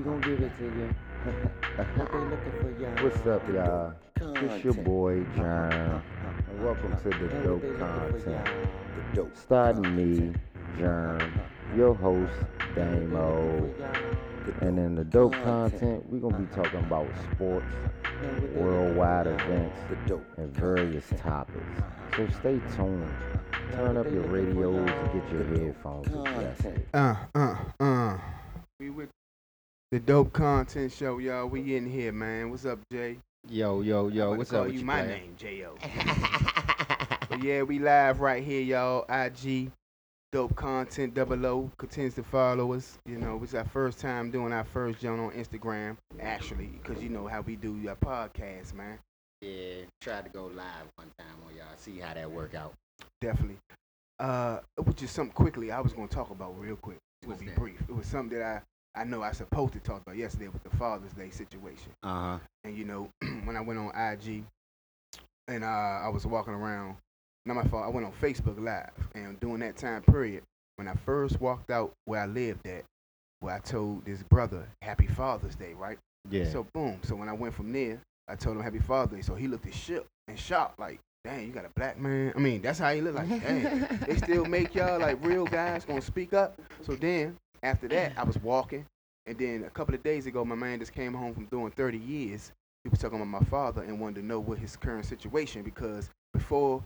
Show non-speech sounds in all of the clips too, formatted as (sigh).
we gonna give it to you. (laughs) what they looking for, y'all? What's up, The y'all? dope It's your boy, John. And welcome to the Dope they looking for, Content. y'all? The dope Starting me, John, your host, And what Damo. looking for, y'all? The And in the dope content, we're gonna be talking about sports, And what they looking for, worldwide events, The dope and various topics. So stay tuned. Turn up your radios and get your headphones adjusted. Uh, uh, uh. The dope content show, y'all. We in here, man. What's up, Jay? Yo, yo, yo, what's call up with you you, my name, J.O. (laughs) but yeah, we live right here, y'all. IG, dope content, double O, continues to follow us. You know, it's our first time doing our first joint on Instagram, actually, because you know how we do your podcast, man. Yeah, tried to go live one time on y'all. See how that work out. Definitely. Uh, which is something quickly I was going to talk about real quick. It's gonna be that? brief. It was something that I, I know I supposed to talk about yesterday with the Father's Day situation. Uh huh. and you know (clears throat) when I went on IG and uh, I was walking around, not my fault. I went on Facebook Live, and during that time period, when I first walked out where I lived at, where I told this brother Happy Father's Day, right? Yeah. So boom. So when I went from there, I told him Happy Father's Day. So he looked at shook and shocked, like, "Dang, you got a black man." I mean, that's how he looked. Like, (laughs) dang, they still make y'all like real guys gonna speak up. So then after that, I was walking, and then a couple of days ago, my man just came home from doing 30 years. He was talking about my father and wanted to know what his current situation because before,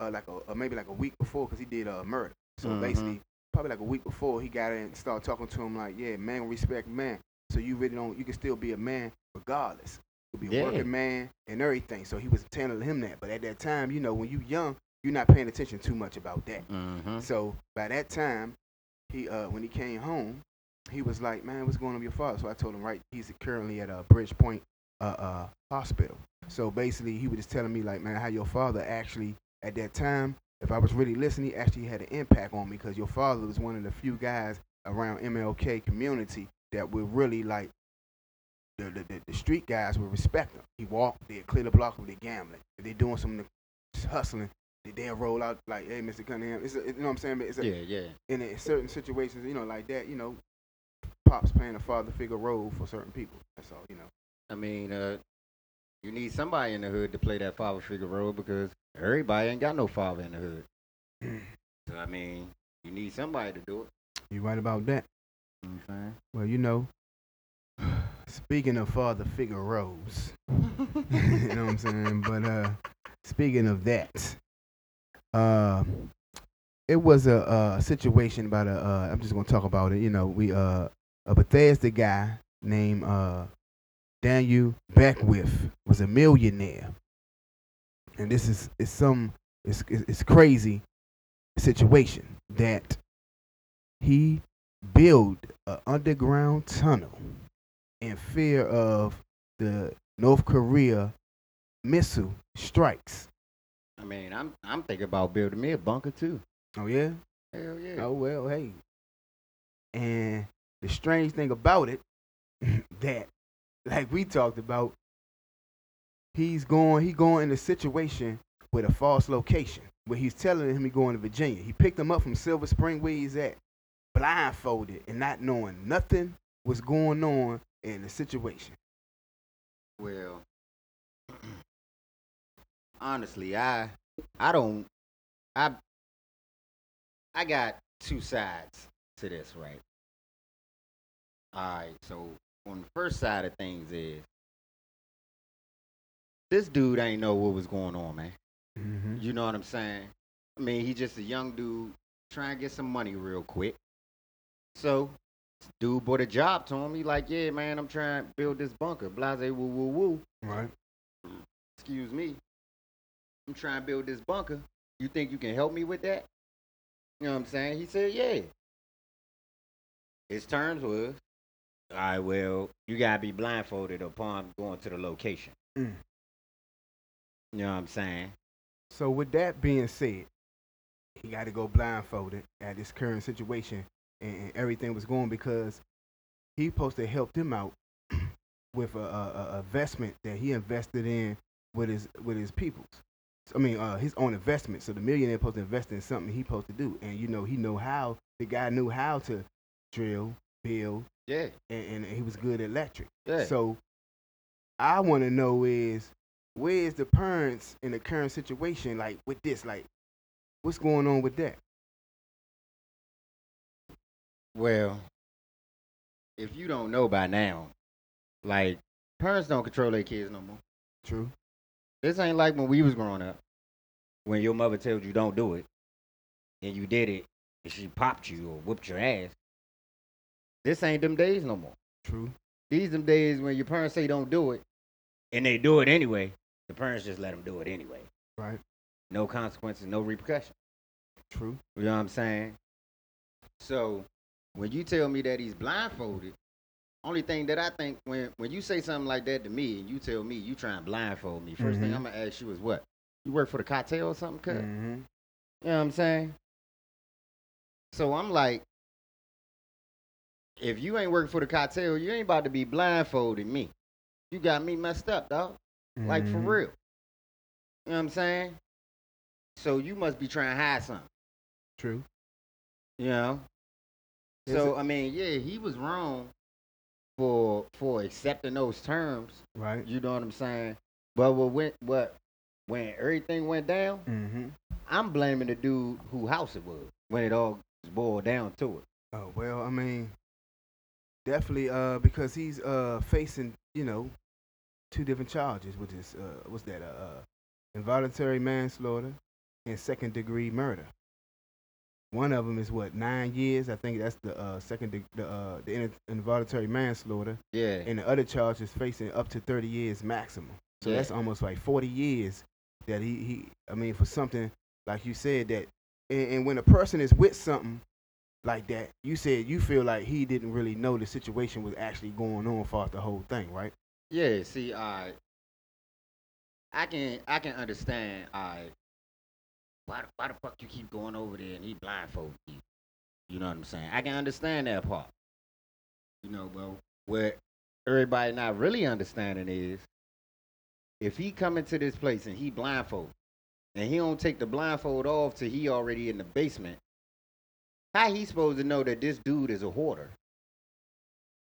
uh, like a, uh, maybe like a week before, because he did a murder. So Mhm. basically, probably like a week before, he got in and started talking to him like, "Yeah, man, respect man. So you really don't, you can still be a man regardless. You be a working man and everything." So he was telling him that. But at that time, you know, when you young, you're not paying attention too much about that. Mm-hmm. So by that time, he uh, when he came home, he was like, "Man, what's going on with your father?" So I told him, "Right, he's currently at a Bridgepoint uh, uh, hospital." So basically, he was just telling me like, "Man, how your father actually at that time, if I was really listening, he actually had an impact on me because your father was one of the few guys around MLK community that would really like." The, the, the, the street guys would respect him. He walked, they'd clear the block with their gambling. If they're doing some the hustling, they'll roll out like, hey, Mr. Cunningham. It's a, you know what I'm saying? It's a, Yeah, yeah. in a, certain situations, you know, like that, you know, pops playing a father figure role for certain people. That's all, you know. I mean, uh, you need somebody in the hood to play that father figure role because everybody ain't got no father in the hood. (clears throat) So I mean, you need somebody to do it. You right about that. You know what I'm Well, you know, (sighs) speaking of father figure roles, (laughs) you know what I'm saying? But uh, speaking of that, uh, it was a, uh situation about a. Uh, I'm just gonna talk about it. You know, we uh, a Bethesda guy named uh, Daniel Beckwith was a millionaire, and this is it's some it's it's crazy situation that he built an underground tunnel in fear of the North Korea missile strikes. I mean, I'm I'm thinking about building me a bunker too. Oh yeah. Hell yeah. Oh well, hey. And the strange thing about it, (laughs) that like we talked about, he's going he going in a situation with a false location where he's telling him he going to Virginia. He picked him up from Silver Spring where he's at, blindfolded and not knowing nothing was going on in the situation. Well, honestly, I I don't I I got two sides to this, right? All right, so on the first side of things is this dude ain't know what was going on, man. Mm-hmm. You know what I'm saying? I mean, he just a young dude trying to get some money real quick. So, dude bought a job to him. He like, yeah, man, I'm trying to build this bunker. Blase, woo, woo, woo Right. excuse me, I'm trying to build this bunker. You think you can help me with that? You know what I'm saying? He said, yeah. His terms was, all right, well, you got to be blindfolded upon going to the location. Mm. You know what I'm saying? So with that being said, he got to go blindfolded at this current situation, and, everything was going because he supposed to help him out (clears throat) with a, a, a investment that he invested in with his with his peoples. I mean, uh, his own investment. So the millionaire supposed to invest in something he supposed to do, and you know he know how. The guy knew how to drill, bill, Yeah, and, and he was good at electric. yeah. So I want to know is where is the parents in the current situation like with this like what's going on with that? Well, if you don't know by now, like parents don't control their kids no more. True. This ain't like when we was growing up, when your mother told you don't do it, and you did it, and she popped you or whooped your ass. This ain't them days no more. True. These them days when your parents say don't do it, and they do it anyway. The parents just let them do it anyway. Right. No consequences, no repercussions. True. You know what I'm saying? So when you tell me that he's blindfolded, only thing that I think when when you say something like that to me and you tell me you try and blindfold me, 1st thing Mhm. I'm gonna ask you is what? You work for the cartel or something, cut? Mm-hmm. You know what I'm saying? So I'm like, if you ain't working for the cartel, you ain't about to be blindfolding me. You got me messed up, dog. Like for Mhm. real. You know what I'm saying? So you must be trying to hide something. True. You know? Is So it- I mean, yeah, he was wrong for for accepting those terms. Right. You know what I'm saying? But what went what when everything went down, Mm-hmm. I'm blaming the dude who house it was when it all boiled down to it. Oh well, I mean, definitely uh because he's uh facing you know two different charges, which is uh what's that uh, uh involuntary manslaughter and second degree murder. One of them is what nine years. I think that's the uh, second de- the uh, the involuntary manslaughter, Yeah. and the other charge is facing up to thirty years maximum. So Yeah. that's almost like forty years that he, he I mean for something like you said that and, and when a person is with something like that, you said you feel like he didn't really know the situation was actually going on for the whole thing, right? Yeah, see, I I can I can understand I why the, why the fuck you keep going over there and he blindfolded you. You know what I'm saying? I can understand that part. You know, but what everybody not really understanding is if he come into this place and he blindfold and he don't take the blindfold off till he already in the basement, how he supposed to know that this dude is a hoarder?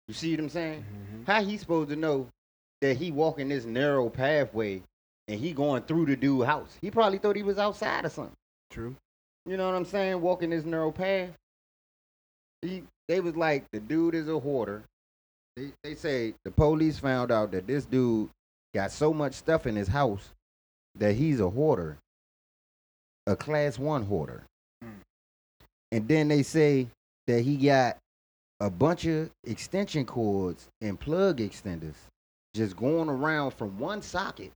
You see what I'm saying? Mm-hmm. How he supposed to know that he walking this narrow pathway and he going through the dude house? He probably thought he was outside or something. True. You know what I'm saying? Walking this narrow path. He, they was like, the dude is a hoarder. They, they say the police found out that this dude got so much stuff in his house that he's a hoarder, a class one hoarder. Mm. And then they say that he got a bunch of extension cords and plug extenders just going around from one socket,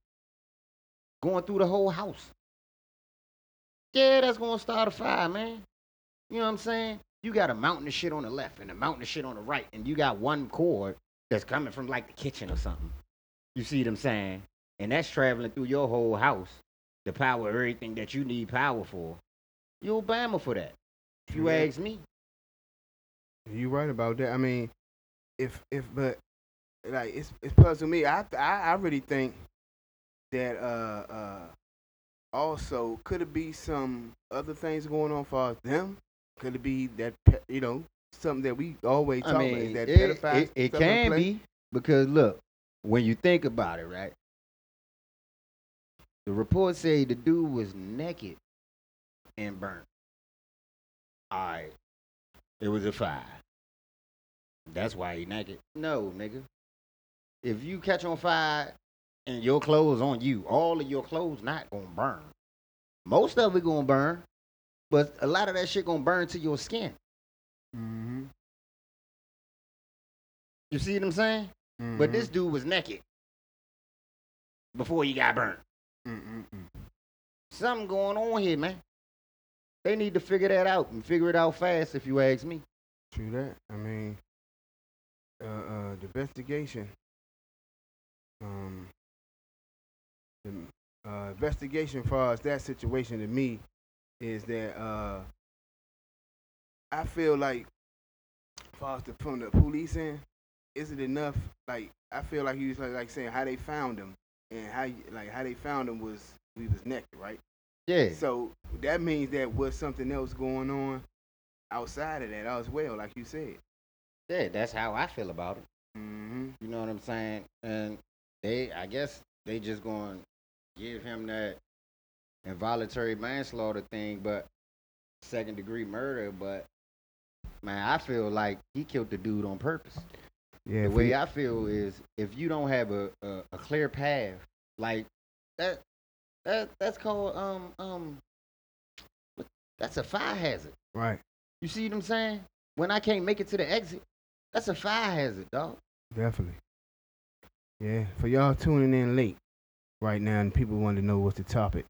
going through the whole house. Yeah, that's gonna start a fire, man. You know what I'm saying? You got a mountain of shit on the left and a mountain of shit on the right, and you got one cord that's coming from like the kitchen or something. You see what I'm saying? And that's traveling through your whole house to power everything that you need power for. You Obama for that. If you Yeah. ask me. You right about that. I mean, if if but like it's it's puzzling me. I I, I really think that uh uh also could it be some other things going on for them? Could it be that you know something that we always talk I about? Is that it, pedophile it, it can play? be because look, when you think about it, right? The report say the dude was naked and burnt. All right, it was a fire. That's why he naked. No, nigga. If you catch on fire and your clothes on you, all of your clothes not gonna burn. Most of it gonna burn, but a lot of that shit gonna burn to your skin. Mm-hmm. You see what I'm saying? But this dude was naked before he got burned. Mm-mm-mm. Something going on here, man. They need to figure that out and figure it out fast, if you ask me. True that. I mean, uh, uh, the investigation. Um, uh, investigation far as that situation to me is that uh, I feel like, far as the from the police in, is it enough? Like I feel like he was like, like saying how they found him and how like how they found him was we was naked, right? Yeah. So that means that was something else going on outside of that as well, like you said. Yeah, that's how I feel about it. Mm-hmm. You know what I'm saying? And they, I guess, they just going give him that involuntary manslaughter thing, but second degree murder. But man, I feel like he killed the dude on purpose. Yeah. the way we- I feel is if you don't have a, a, a clear path, like that, that that's called um um, that's a fire hazard. right. You see what I'm saying? When I can't make it to the exit, that's a fire hazard, dog. Definitely. Yeah. For y'all tuning in late right now, and people want to know what's the topic.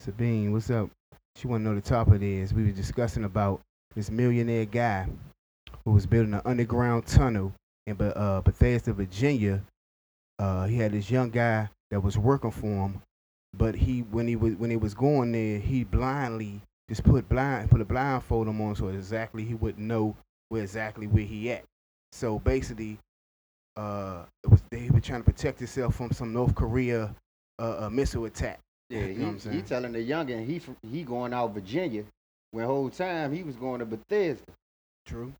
Sabine, what's up? She want to know the topic is. We were discussing about this millionaire guy who was building an underground tunnel in uh, Bethesda, Virginia. Uh, he had this young guy that was working for him, but he when he was when he was going there, he blindly just put blind put a blindfold him on so exactly he wouldn't know where exactly where he at. So basically, uh, it was they were trying to protect himself from some North Korea uh, uh, missile attack. Yeah, You know what I'm saying? he telling the youngin he fr- he going out Virginia when whole time he was going to Bethesda. True.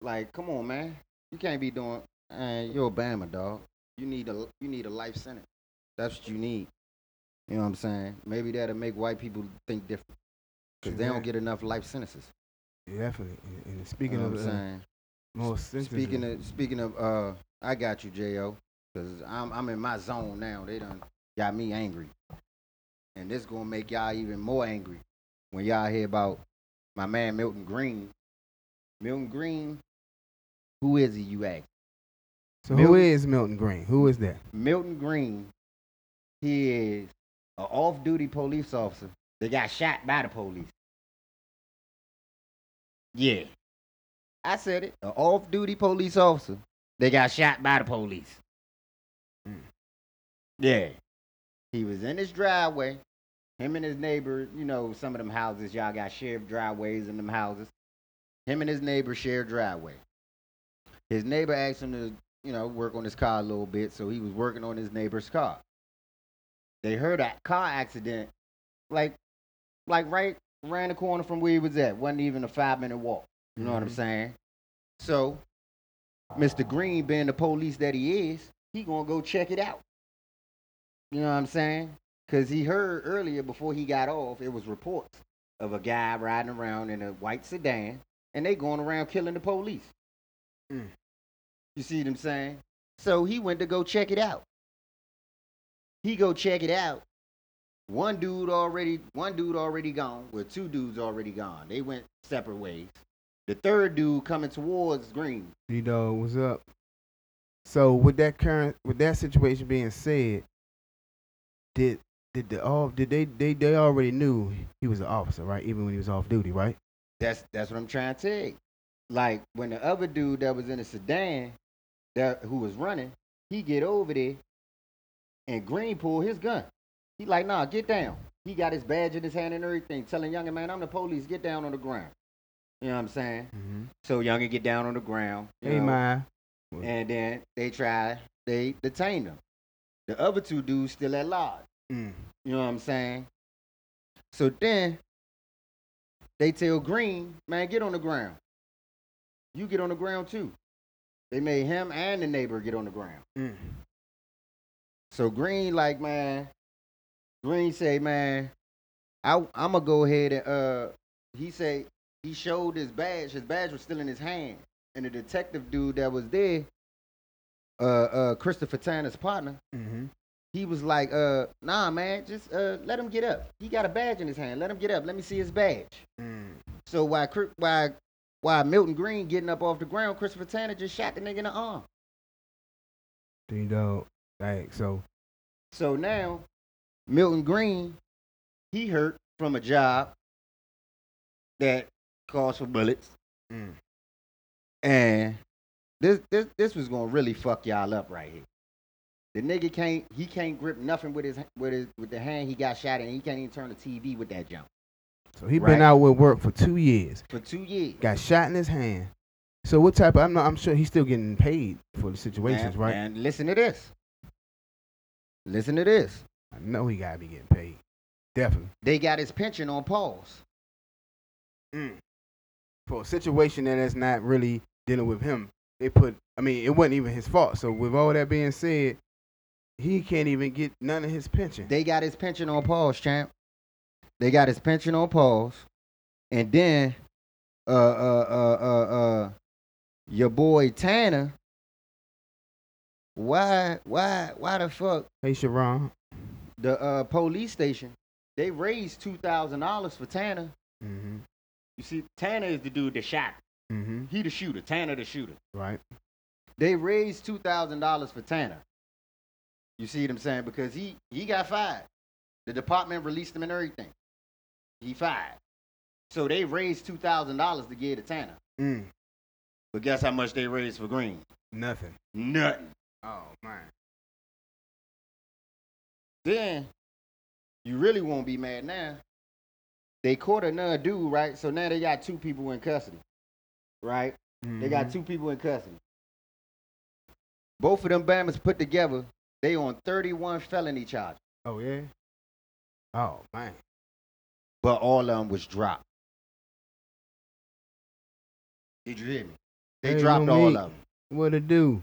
Like, come on, man, you can't be doing. Man, you're Obama, dog. You need a you need a life sentence. That's what you need. You know what I'm saying? Maybe that'll make white people think different because they don't get enough life sentences. Yeah, definitely. And, and You speaking know of what I'm uh, saying? more sentences, Speaking of speaking of, uh, I got you, Jo, because I'm I'm in my zone now. They done got me angry, and this gonna make y'all even more angry when y'all hear about my man Milton Green. Milton Green, who is he? You ask. so who Milton- is Milton Green? Who is that? Milton Green, he is an off-duty police officer that got shot by the police. Yeah, I said it. An off-duty police officer that got shot by the police. Mm. Yeah, he was in his driveway. Him and his neighbor, you know, some of them houses, y'all got shared driveways in them houses. Him and his neighbor shared driveway. His neighbor asked him to you know, work on his car a little bit, so he was working on his neighbor's car. They heard a car accident, like, like right around the corner from where he was at. wasn't even a five minute walk. You know what I'm Mhm. saying? So, Mr. Green, being the police that he is, he gonna go check it out. You know what I'm saying? Cause he heard earlier before he got off, it was reports of a guy riding around in a white sedan, and they going around killing the police. Mm. You see what I'm saying? So he went to go check it out. He go check it out. One dude already, one dude already gone. Well, two dudes already gone. They went separate ways. The third dude coming towards Green. D Dog, what's up? So with that current with that situation being said, did did the all did they they they already knew he was an officer, right? Even when he was off duty, right? That's that's what I'm trying to tell you. Like when the other dude that was in the sedan, that who was running, he get over there, and Green pull his gun. He like, nah, get down. He got his badge in his hand and everything, telling Youngin, man, I'm the police. Get down on the ground. You know what I'm saying? Mm-hmm. So Youngin get down on the ground. Hey, know, man. And then they try, they detain him. The other two dudes still at large. Mm. You know what I'm saying? So then they tell Green, man, get on the ground. You get on the ground too. They made him and the neighbor get on the ground. Mm. So Green, like, man, Green say, man, I I'm gonna go ahead and uh he say he showed his badge. His badge was still in his hand. And the detective dude that was there, uh uh Christopher Tanner's partner, Mm-hmm. he was like, uh, nah, man, just uh, let him get up. He got a badge in his hand. Let him get up. Let me see his badge. Mm. So why, while while Milton Green getting up off the ground, Christopher Tanner just shot the nigga in the arm. D Dog. Like so. So now Milton Green, he hurt from a job that calls for bullets, Mm. And this this this was gonna really fuck y'all up right here. The nigga can't he can't grip nothing with his with his with the hand he got shot in. He can't even turn the TV with that jump So he Right. been out with work for two years. for two years. Got shot in his hand. So what type of I'm not I'm sure he's still getting paid for the situations, And- right? And listen to this. Listen to this. I know he gotta be getting paid. Definitely. They got his pension on pause. Mm. For a situation that is not really dealing with him. They put, I mean, it wasn't even his fault. So with all that being said, he can't even get none of his pension. They got his pension on pause, champ. They got his pension on pause, and then, uh, uh, uh, uh, uh, your boy Tanner. Why, why, why the fuck hey, Sharon. the uh police station? They raised two thousand dollars for Tanner. Mm-hmm. You see, Tanner is the dude that shot. Mm-hmm. He the shooter. Tanner the shooter. Right. They raised two thousand dollars for Tanner. You see what I'm saying? Because he he got fired. The department released him and everything. He fired. So they raised two thousand dollars to give to Tanner. Mm. But guess how much they raised for Green? Nothing. Nothing. Oh man. Then you really won't be mad now. They caught another dude, right? So now they got two people in custody. Right? They got Mhm. two people in custody. Both of them Bammers put together, they on 31 felony charges. Oh yeah. Oh man. but all of them was dropped. Did you hear me? They Hey, dropped all of them. What to do?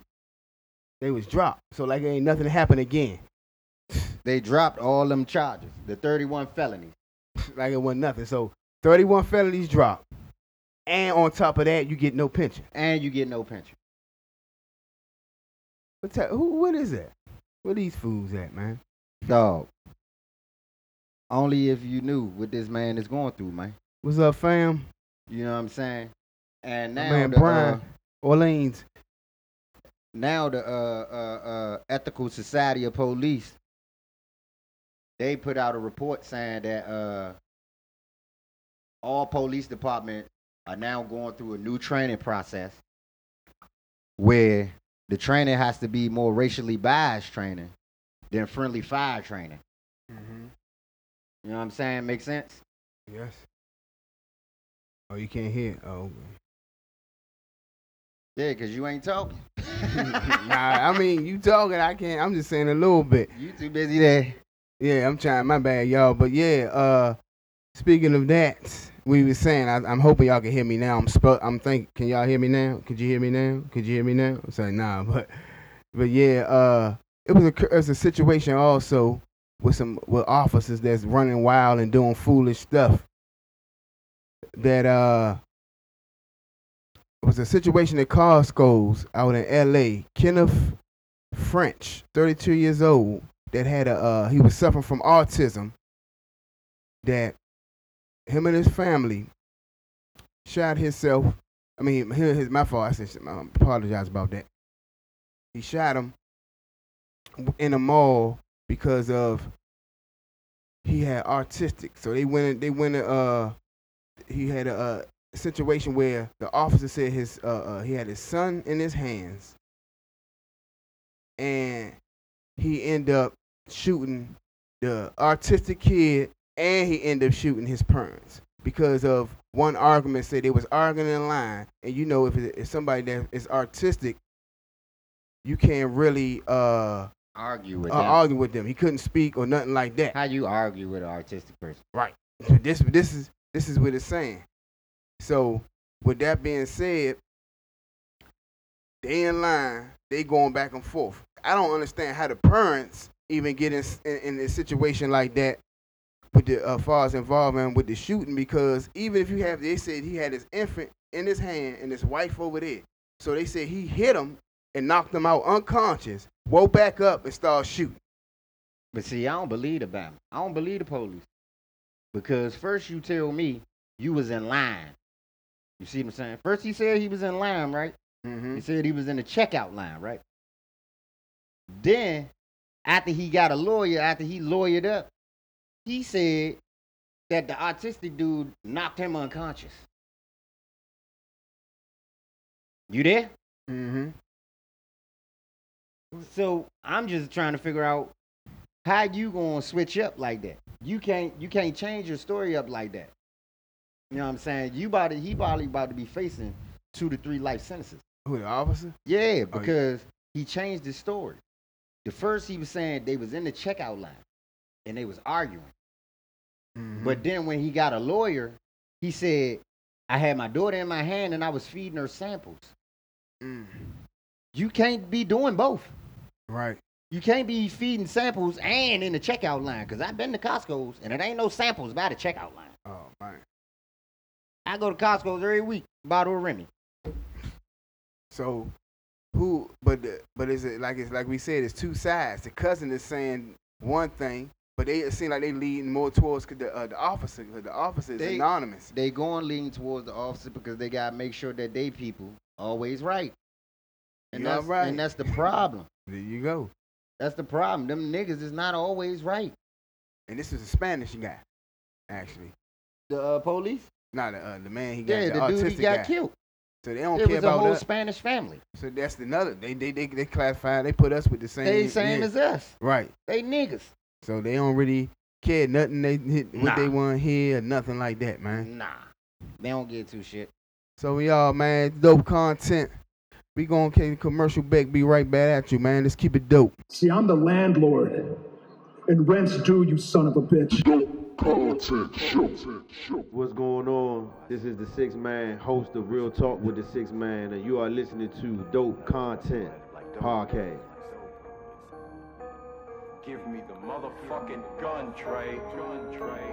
They was dropped. So like ain't nothing happened again. (sighs) They dropped all them charges, the 31 felonies. like it wasn't nothing. So 31 felonies dropped. And on top of that, you get no pension. And you get no pension. What, ta- who, what is that? Where these fools at, man? Dog. Only if you knew what this man is going through, man. What's up, fam? You know what I'm saying? And My now man the, Brian uh, Orleans. now the uh, uh, uh, Ethical Society of Police, they put out a report saying that uh, all police departments are now going through a new training process where the training has to be more racially biased training than friendly fire training. Mm-hmm. You know what I'm saying? Make sense? Yes. Oh, you can't hear? Oh. Yeah, because you ain't talking. (laughs) nah, I mean, you talking, I can't. I'm just saying a little bit. You too busy there. Yeah, I'm trying. My bad, y'all. But yeah, uh, speaking of that, we was saying. I, I'm hoping y'all can hear me now. I'm sp- I'm think. Can y'all hear me now? Could you hear me now? Could you hear me now? I'm saying nah, (laughs) but but yeah, uh, it was a it was a situation also with some with officers that's running wild and doing foolish stuff. That uh it was a situation at Costco's out in L.A. Kenneth French, 32 years old, that had a uh, he was suffering from autism. That him and his family shot himself. I mean, his, his my fault. I said I apologize about that. He shot him in a mall because of he had artistic. So they went. They went. Uh, he had a, situation where the officer said his uh, uh he had his son in his hands, and he ended up shooting the artistic kid, and he ended up shooting his parents because of one argument. Said they was arguing in line, and you know if it's somebody that is artistic, you can't really uh, Argue with uh them. argue with them. He couldn't speak or nothing like that. How you argue with an artistic person? Right. (laughs) This this is this is what it's saying. So with that being said, they in line, they going back and forth. I don't understand how the parents even get in in, in a situation like that with the uh, far as involvement with the shooting because even if you have, they said he had his infant in his hand and his wife over there. So they said he hit him and knocked him out unconscious, woke back up and started shooting. But see, I don't believe the Bama. I don't believe the police. Because first you tell me you was in line. You see what I'm saying? First he said he was in line, right? Mm-hmm. He said he was in the checkout line, right? Then, after he got a lawyer, after he lawyered up, he said that the autistic dude knocked him unconscious. You there? Mm-hmm. So I'm just trying to figure out how you gonna switch up like that. You can't you can't change your story up like that. You know what I'm saying? You about to, he probably about to be facing two to three life sentences. Who the officer? Yeah, Oh, yeah. because he changed his story. The first he was saying they was in the checkout line and they was arguing. Mhm. But then when he got a lawyer, he said, I had my daughter in my hand and I was feeding her samples. Mm, You can't be doing both. right. You can't be feeding samples and in the checkout line. Cause I've been to Costco's and it ain't no samples by the checkout line. Oh man. I go to Costco's every week, bottle of Remy. So who? But but is it like it's like we said? It's two sides. The cousin is saying one thing, but they it seem like they leading more towards the uh, the officer. 'cause The officer is They- anonymous. They going leaning towards the officer because they gotta make sure that they people always right. And You that's right. and that's the problem. There you go. That's the problem. Them niggas is not always right. And this is a Spanish guy, actually. The uh, police? Not the uh, the man he got Yeah, the, the, dude he got guy. killed. So they don't It care was a about whole us. Spanish family. So that's another. They they they they classify. They put us with the same. They same yeah. as us. right. They niggas. So they don't really care nothing. They hit what Nah. they want here or nothing like that, man. Nah. They don't get too shit. So we all man, dope content. We gonna take the commercial break. Be right back at you, man. Let's keep it dope. See, I'm the landlord, and rent's due, you son of a bitch. Dope content. What's going on? This is the six man host of Real Talk with the six man, and you are listening to Dope Content Podcast. Give me the motherfucking gun, Trey. Gun, Trey.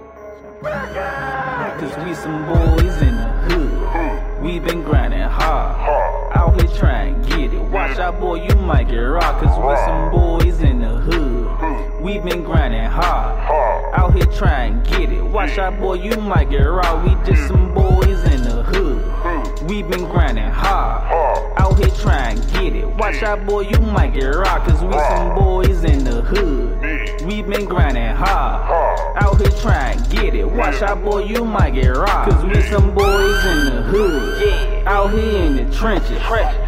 Cause we some boys in the hood. We been grinding hard. Out here trying to get it. Watch out, boy, you might get rocked. Cause we some boys in the hood. We been grinding hard. Out here trying to get it. Watch out, boy, you might get rocked. We just some boys in the hood. We been grinding hard. Out here trying get it. Watch out, boy, you might get rocked. Cause we some boys in the hood. We been grinding hard. Out here trying to get it. Watch out, boy, you might get rocked. Cause we some boys in the hood. Out here in the trenches.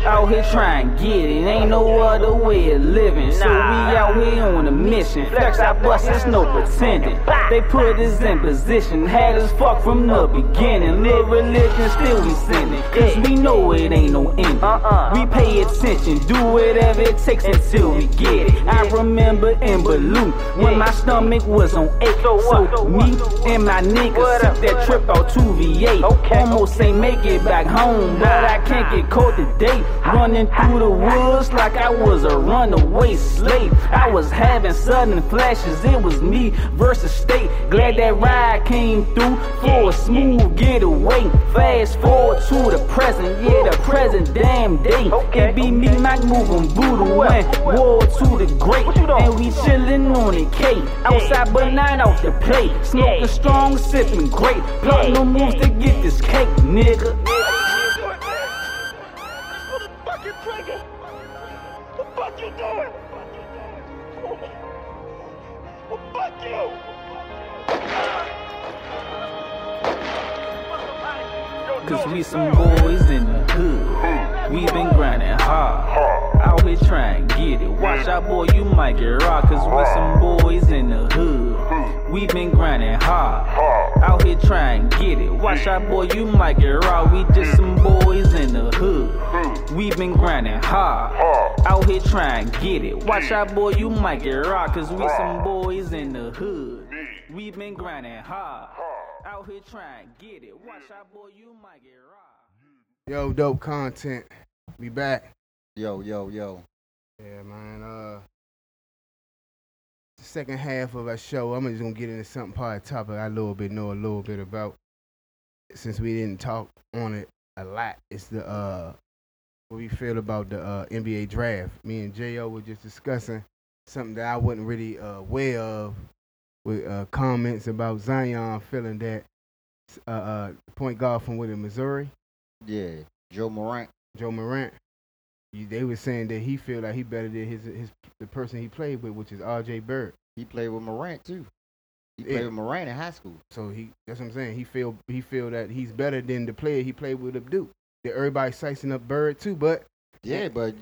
Out here trying to get it. Ain't no other way of living. So we out here on a mission. Flex our buses, no pretending. They put us in position. Had us fucked from the beginning. Live religion, still we sinning. Cause we know it ain't no end. We pay attention. Do whatever it takes until we get it. I remember in Baloo when my stomach was on ache. So me and my niggas took that trip out to VA. Almost ain't make it back home, but I can't get caught today. Running through the woods like I was a runaway slave. I was having sudden flashes. It was me versus state. Glad that ride came through for a smooth getaway. Fast forward to the present, yeah, the present damn day. It be me, Mac moving voodoo and war to the great. And we chillin' on the K. Outside, but not off the plate. Smoking strong, sipping great. Plotting no moves to get this cake, nigga. Cause we some boys in the hood. We been grinding hard. Out here trying to get it. Watch out, boy, you might get rocked. Cause we some boys in the hood. We been grinding hard. Out here trying to get it. Watch out, boy, you might get rocked. We just some boys in the hood. We been grinding hard. Out here trying to get it. Watch out, boy, you might get rocked. Cause we some boys in the hood. We been grinding hard. Out here trying to get it. Watch out, boy, you might get robbed. Yo, dope content. Be back. Yo, yo, yo. Yeah, man. Uh, the second half of our show, I'm just gonna get into something part of the topic I a little bit know a little bit about. Since we didn't talk on it a lot, it's the uh, what we feel about the uh, NBA draft. Me and Jo were just discussing something that I wasn't really uh, aware of, with uh, comments about Zion feeling that uh, uh, point guard from with Missouri. Yeah. Ja Morant. Ja Morant, you, they were saying that he feel like he better than his his the person he played with, which is R.J. Bird. He played with Morant too. He Yeah. played with Morant in high school. So he that's what I'm saying. He feel he feel that he's better than the player he played with Abdu. That everybody sizing up Bird too, but Yeah, but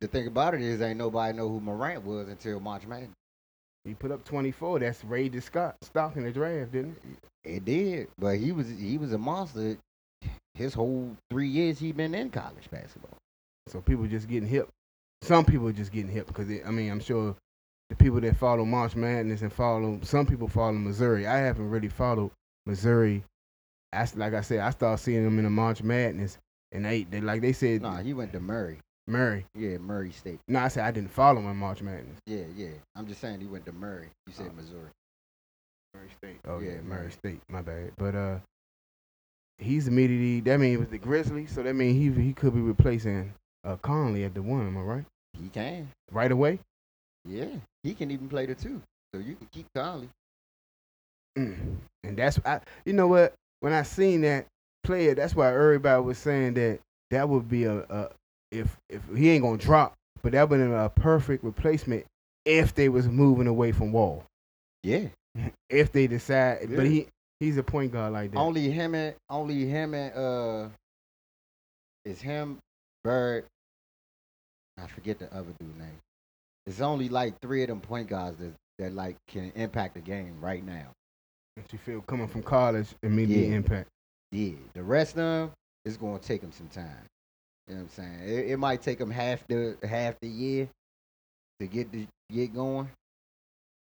the thing about it is, ain't nobody know who Morant was until March Madness. He put up 24. That's Ray Scott stock in the draft, didn't it? It did, but he was he was a monster. His whole three years he been in college basketball. So people just getting hip. Some people just getting hip because I mean I'm sure the people that follow March Madness and follow some people follow Missouri. I haven't really followed Missouri. I, like I said, I started seeing them in the March Madness, and they, they like they said Nah, he went to Murray. Murray. Yeah, Murray State. No, I said I didn't follow him in March Madness. Yeah, yeah. I'm just saying he went to Murray. You said Oh. Missouri. Murray State. Oh Yeah, yeah, Murray Murray. State. My bad. But uh, he's immediately. That means it was the Grizzlies, so that means he he could be replacing uh Conley at the one. Am I right? He can. Right away. Yeah, he can even play the two. So you can keep Conley. Mm. And that's I. You know what? When I seen that player, that's why everybody was saying that that would be a, a if if he ain't gonna drop, but that would be a perfect replacement if they was moving away from Wall. Yeah. (laughs) If they decide, but he he's a point guard like that. Only him and only him and uh is him, Bird. I forget the other dude name. It's only like three of them point guards that that like can impact the game right now. that you feel coming from college, immediate Yeah. impact. Yeah. The rest of them is gonna take them some time. You know what I'm saying? It, it might take them half the half the year to get the get going,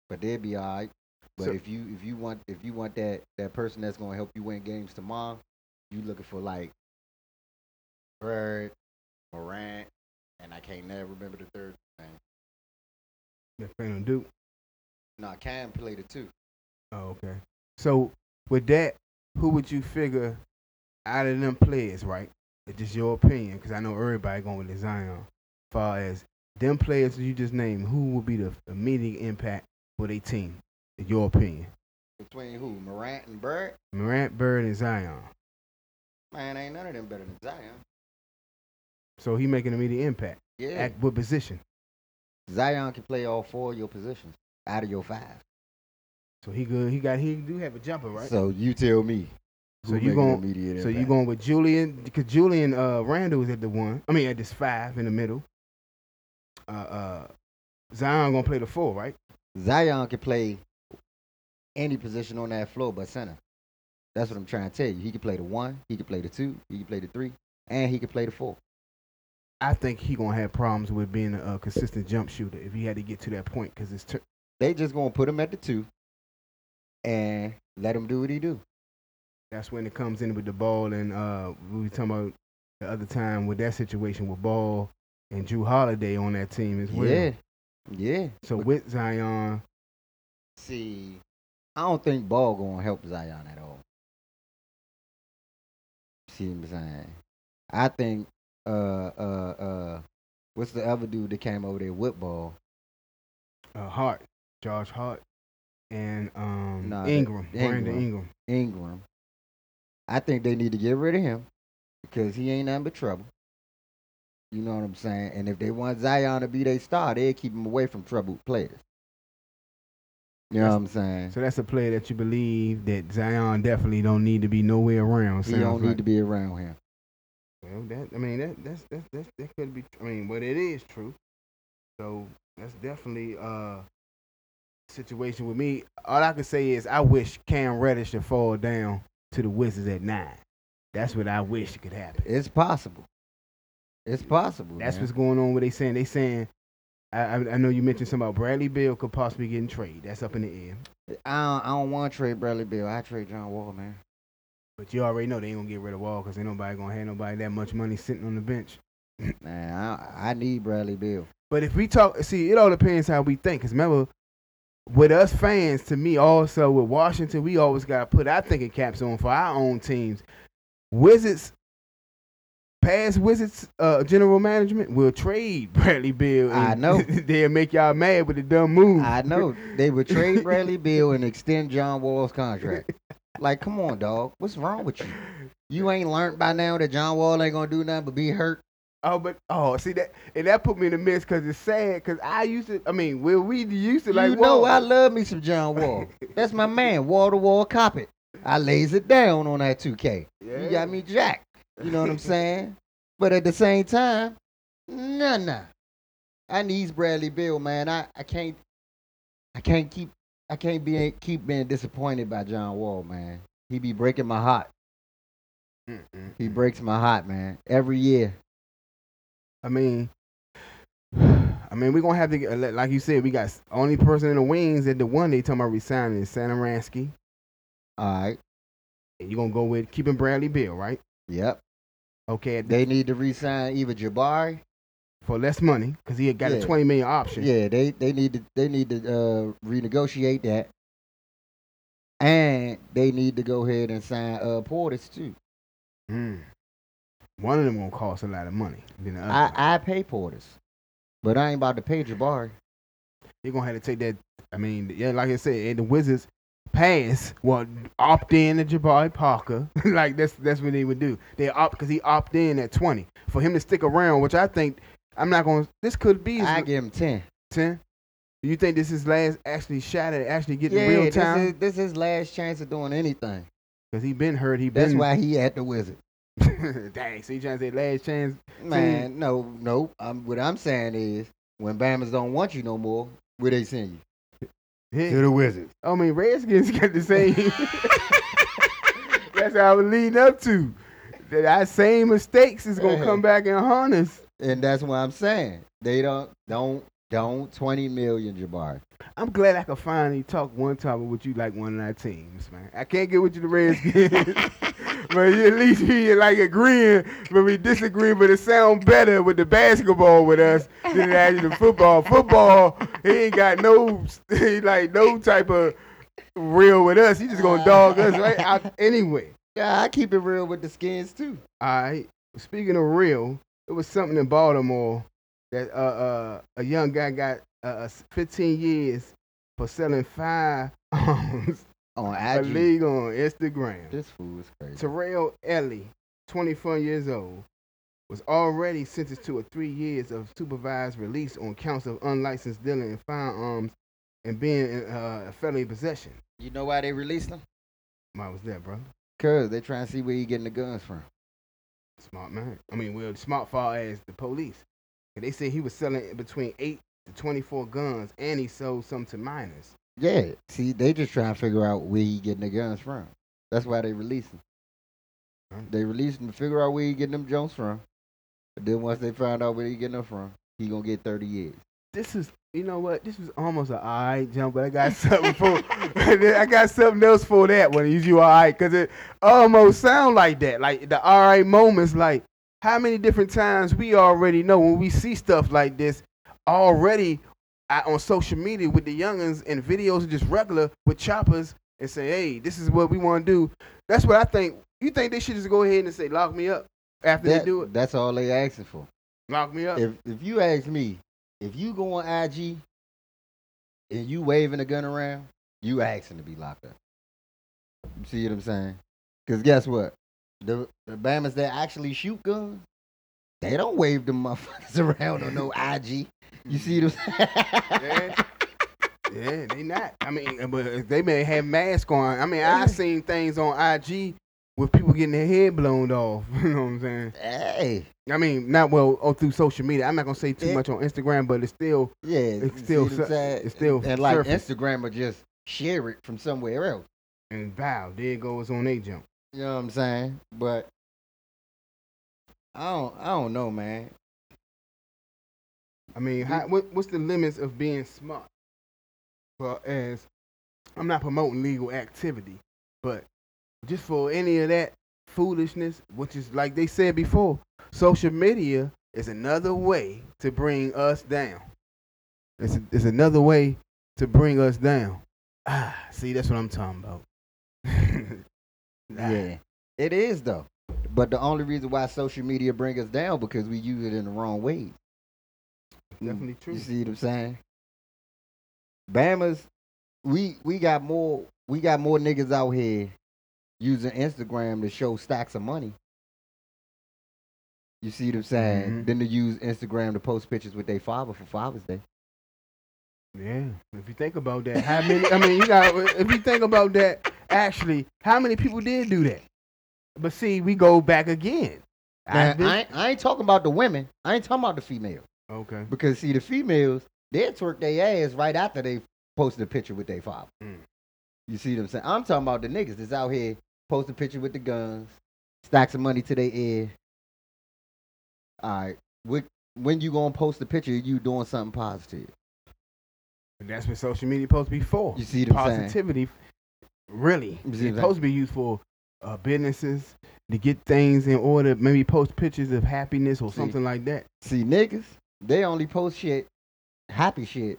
but they'll be all right. But So- if you if you want if you want that that person that's gonna help you win games tomorrow, you looking for like Bird, Morant, and I can't never remember the third name. That on Duke. No, Cam played it too. Oh, okay. So with that, who would you figure out of them players, right? It's just your opinion, because I know everybody going with Zion. far as them players you just named, who would be the immediate impact for their team, in your opinion? Between who? Morant and Bird? Morant, Bird, and Zion. Man, ain't none of them better than Zion. So he making immediate impact. Yeah. At what position? Zion can play all four of your positions out of your five. So he good. He got. He do have a jumper, right? So you tell me. So you gon' So you going with Julian because Julian uh, Randle is at the one. I mean at this five in the middle. Uh, uh, Zion gonna play the four, right? Zion can play any position on that floor but center. That's what I'm trying to tell you. He can play the one, he can play the two, he can play the three, and he can play the four. I think he gonna have problems with being a, a consistent jump shooter if he had to get to that point because it's tur They just gonna put him at the two and let him do what he do. That's when it comes in with the ball and uh, we were talking about the other time with that situation with Ball and Jrue Holiday on that team as well. Yeah. Yeah. So with Zion, See, I don't think Ball gonna help Zion at all. See what I'm saying? I think uh uh uh what's the other dude that came over there with Ball? uh, Hart, Josh Hart, and um, Nah, Ingram, Brandon Ingram. Ingram. Ingram. I think they need to get rid of him because he ain't nothing but trouble. You know what I'm saying? And if they want Zion to be their star, they keep him away from troubled players. You know what I'm saying? So that's a player that you believe that Zion definitely don't need to be nowhere around. He don't like. need to be around him. Well, that I mean that that's that's, that's that could be. I mean, but it is true. So that's definitely uh situation with me. All I can say is I wish Cam Reddish to fall down to the Wizards at nine. That's what I wish could happen. It's possible. It's possible. That's man. what's going on. What they saying? They saying. I, I know you mentioned something about Bradley Beal could possibly get in trade. That's up in the air. I don't, I don't want to trade Bradley Beal. I trade John Wall, man. But you already know they ain't gonna get rid of Wall because ain't nobody gonna have nobody that much money sitting on the bench. Man, I, I need Bradley Beal. But if we talk, see, it all depends how we think. Cause remember, with us fans, to me, also with Washington, we always got to put our thinking caps on for our own teams. Wizards, past Wizards, uh, general management will trade (laughs) Bradley Beal. I know. (laughs) they'll make y'all mad with the dumb move. I know they would trade (laughs) Bradley Beal and extend John Wall's contract. Like, come on, dog. What's wrong with you? You ain't learned by now that John Wall ain't gonna do nothing but be hurt. Oh, but oh, see that, and that put me in the mix because it's sad. Because I used to, I mean, well, we used to like. you know. I love me some John Wall. (laughs) That's my man, wall to wall cop it. I lays it down on that 2K. Yeah. You got me jacked. You know what I'm saying? But at the same time, nah, nah. I needs Bradley Beal, man. I, I can't, I can't keep, I can't be keep being disappointed by John Wall, man. He be breaking my heart. Mm-mm. He mm. breaks my heart, man. Every year. I mean, I mean, we're gonna have to get, like- you said, we got only person in the wings at the one they talking about resigning is Satoransky. All right. You're gonna go with keeping Bradley Beal, right? Yep. Okay, the, They need to re-sign either Jabari for less money because he had got a twenty million option. Yeah, they they need to they need to uh, renegotiate that, and they need to go ahead and sign uh, Portis too. Mm. One of them gonna cost a lot of money. Then the other I one. I pay Portis, but I ain't about to pay Jabari. You're gonna have to take that. I mean, yeah, like I said, and the Wizards pass well opt in to Jabari Parker. (laughs) like that's that's what they would do. They opt because he opt in at twenty for him to stick around, which I think I'm not gonna. This could be I give him ten. ten. You think this is last actually shot at actually getting Yeah, real this time? is this is last chance of doing anything. Because he been hurt. He been. That's why he at the Wizard. (laughs) Dang. So you trying to say last chance? Man, no, no. I'm, what I'm saying is, when Bama's don't want you no more, where they send you? Yeah. To the Wizards. I mean, Redskins (laughs) got the same. That's how I was leading up to. That same mistakes is gonna come back and haunt us. And that's what I'm saying. They don't, don't, don't. Twenty million, Jabari. I'm glad I could finally talk one topic with you like one of our teams, man. I can't get with you the Redskins, (laughs) but you at least we like agreeing, but we disagree. But it sound better with the basketball with us than it actually the football. Football, he ain't got no, (laughs) he like no type of real with us. He just gonna dog us right out anyway. Yeah, I keep it real with the skins too. All right. Speaking of real, it was something in Baltimore that uh, uh, a young guy got uh, uh, 15 years for selling firearms (laughs) On IG. illegal on Instagram. This fool is crazy. Terrell Ellie, 24 years old, was already sentenced to a three years of supervised release on counts of unlicensed dealing in firearms and being in uh, felony possession. You know why they released him? Why was that, bro? Cause they trying to see where he getting the guns from. Smart man. I mean, well, smart far as the police. They said he was selling between 8 to 24 guns and he sold some to minors. Yeah. See, they just trying to figure out where he getting the guns from. That's why they released him. They released him to figure out where he getting them Jones from. But then once they find out where he getting them from, he gonna get thirty years. This is, you know what? This was almost an alright jump, but I got (laughs) something for, I got something else for that one. Use you alright, cause it almost sound like that, like the alright moments. Like how many different times we already know when we see stuff like this already out on social media with the youngins and videos just regular with choppers and say, hey, this is what we want to do. That's what I think. You think they should just go ahead and say, lock me up after That- they do it? That's all they asking for. Lock me up. If if you ask me, if you go on IG and you waving a gun around, you asking to be locked up. You see what I'm saying? Because guess what? The the Bamas that actually shoot guns, they don't wave them motherfuckers (laughs) around on no IG. You see them? Yeah. (laughs) Yeah, they not. I mean, uh, but they may have masks on. I mean, I seen things on IG with people getting their head blown off. (laughs) You know what I'm saying? Hey, I mean, not well oh, through social media. I'm not gonna say too much on Instagram, but it's still yeah, It's still see what I'm sur- saying? it's still and like surface. Instagram will just share it from somewhere else. and bow. There goes on a jump. You know what I'm saying? But I don't I don't know, man. I mean, how, what, what's the limits of being smart? Well, as I'm not promoting legal activity, but just for any of that foolishness, which is like they said before, social media is another way to bring us down. It's, it's another way to bring us down. Ah, see, that's what I'm talking about. (laughs) Yeah, it is though. But the only reason why social media bring us down because we use it in the wrong ways. definitely true. You see what I'm saying? Bama's, we we got more we got more niggas out here using Instagram to show stacks of money. You see what I'm saying? Mhm. Than to use Instagram to post pictures with their father for Father's Day. Yeah, if you think about that, how many? I mean, you got. If you think about that, actually, how many people did do that? But see, we go back again. Now, been- I, ain't, I ain't talking about the women. I ain't talking about the females. okay. Because see, the females, they twerk their ass right after they posted a picture with their father. Mm. You see what I'm saying? I'm talking about the niggas that's out here posting a picture with the guns, stacks of money to their ear. All right, when, when you gonna post a picture you doing something positive? That's what social media supposed to be for. You see what I'm saying? Positivity, really. You It's see what I'm supposed to be used for uh, businesses to get things in order. Maybe post pictures of happiness or See. something like that. See, niggas, they only post shit, happy shit.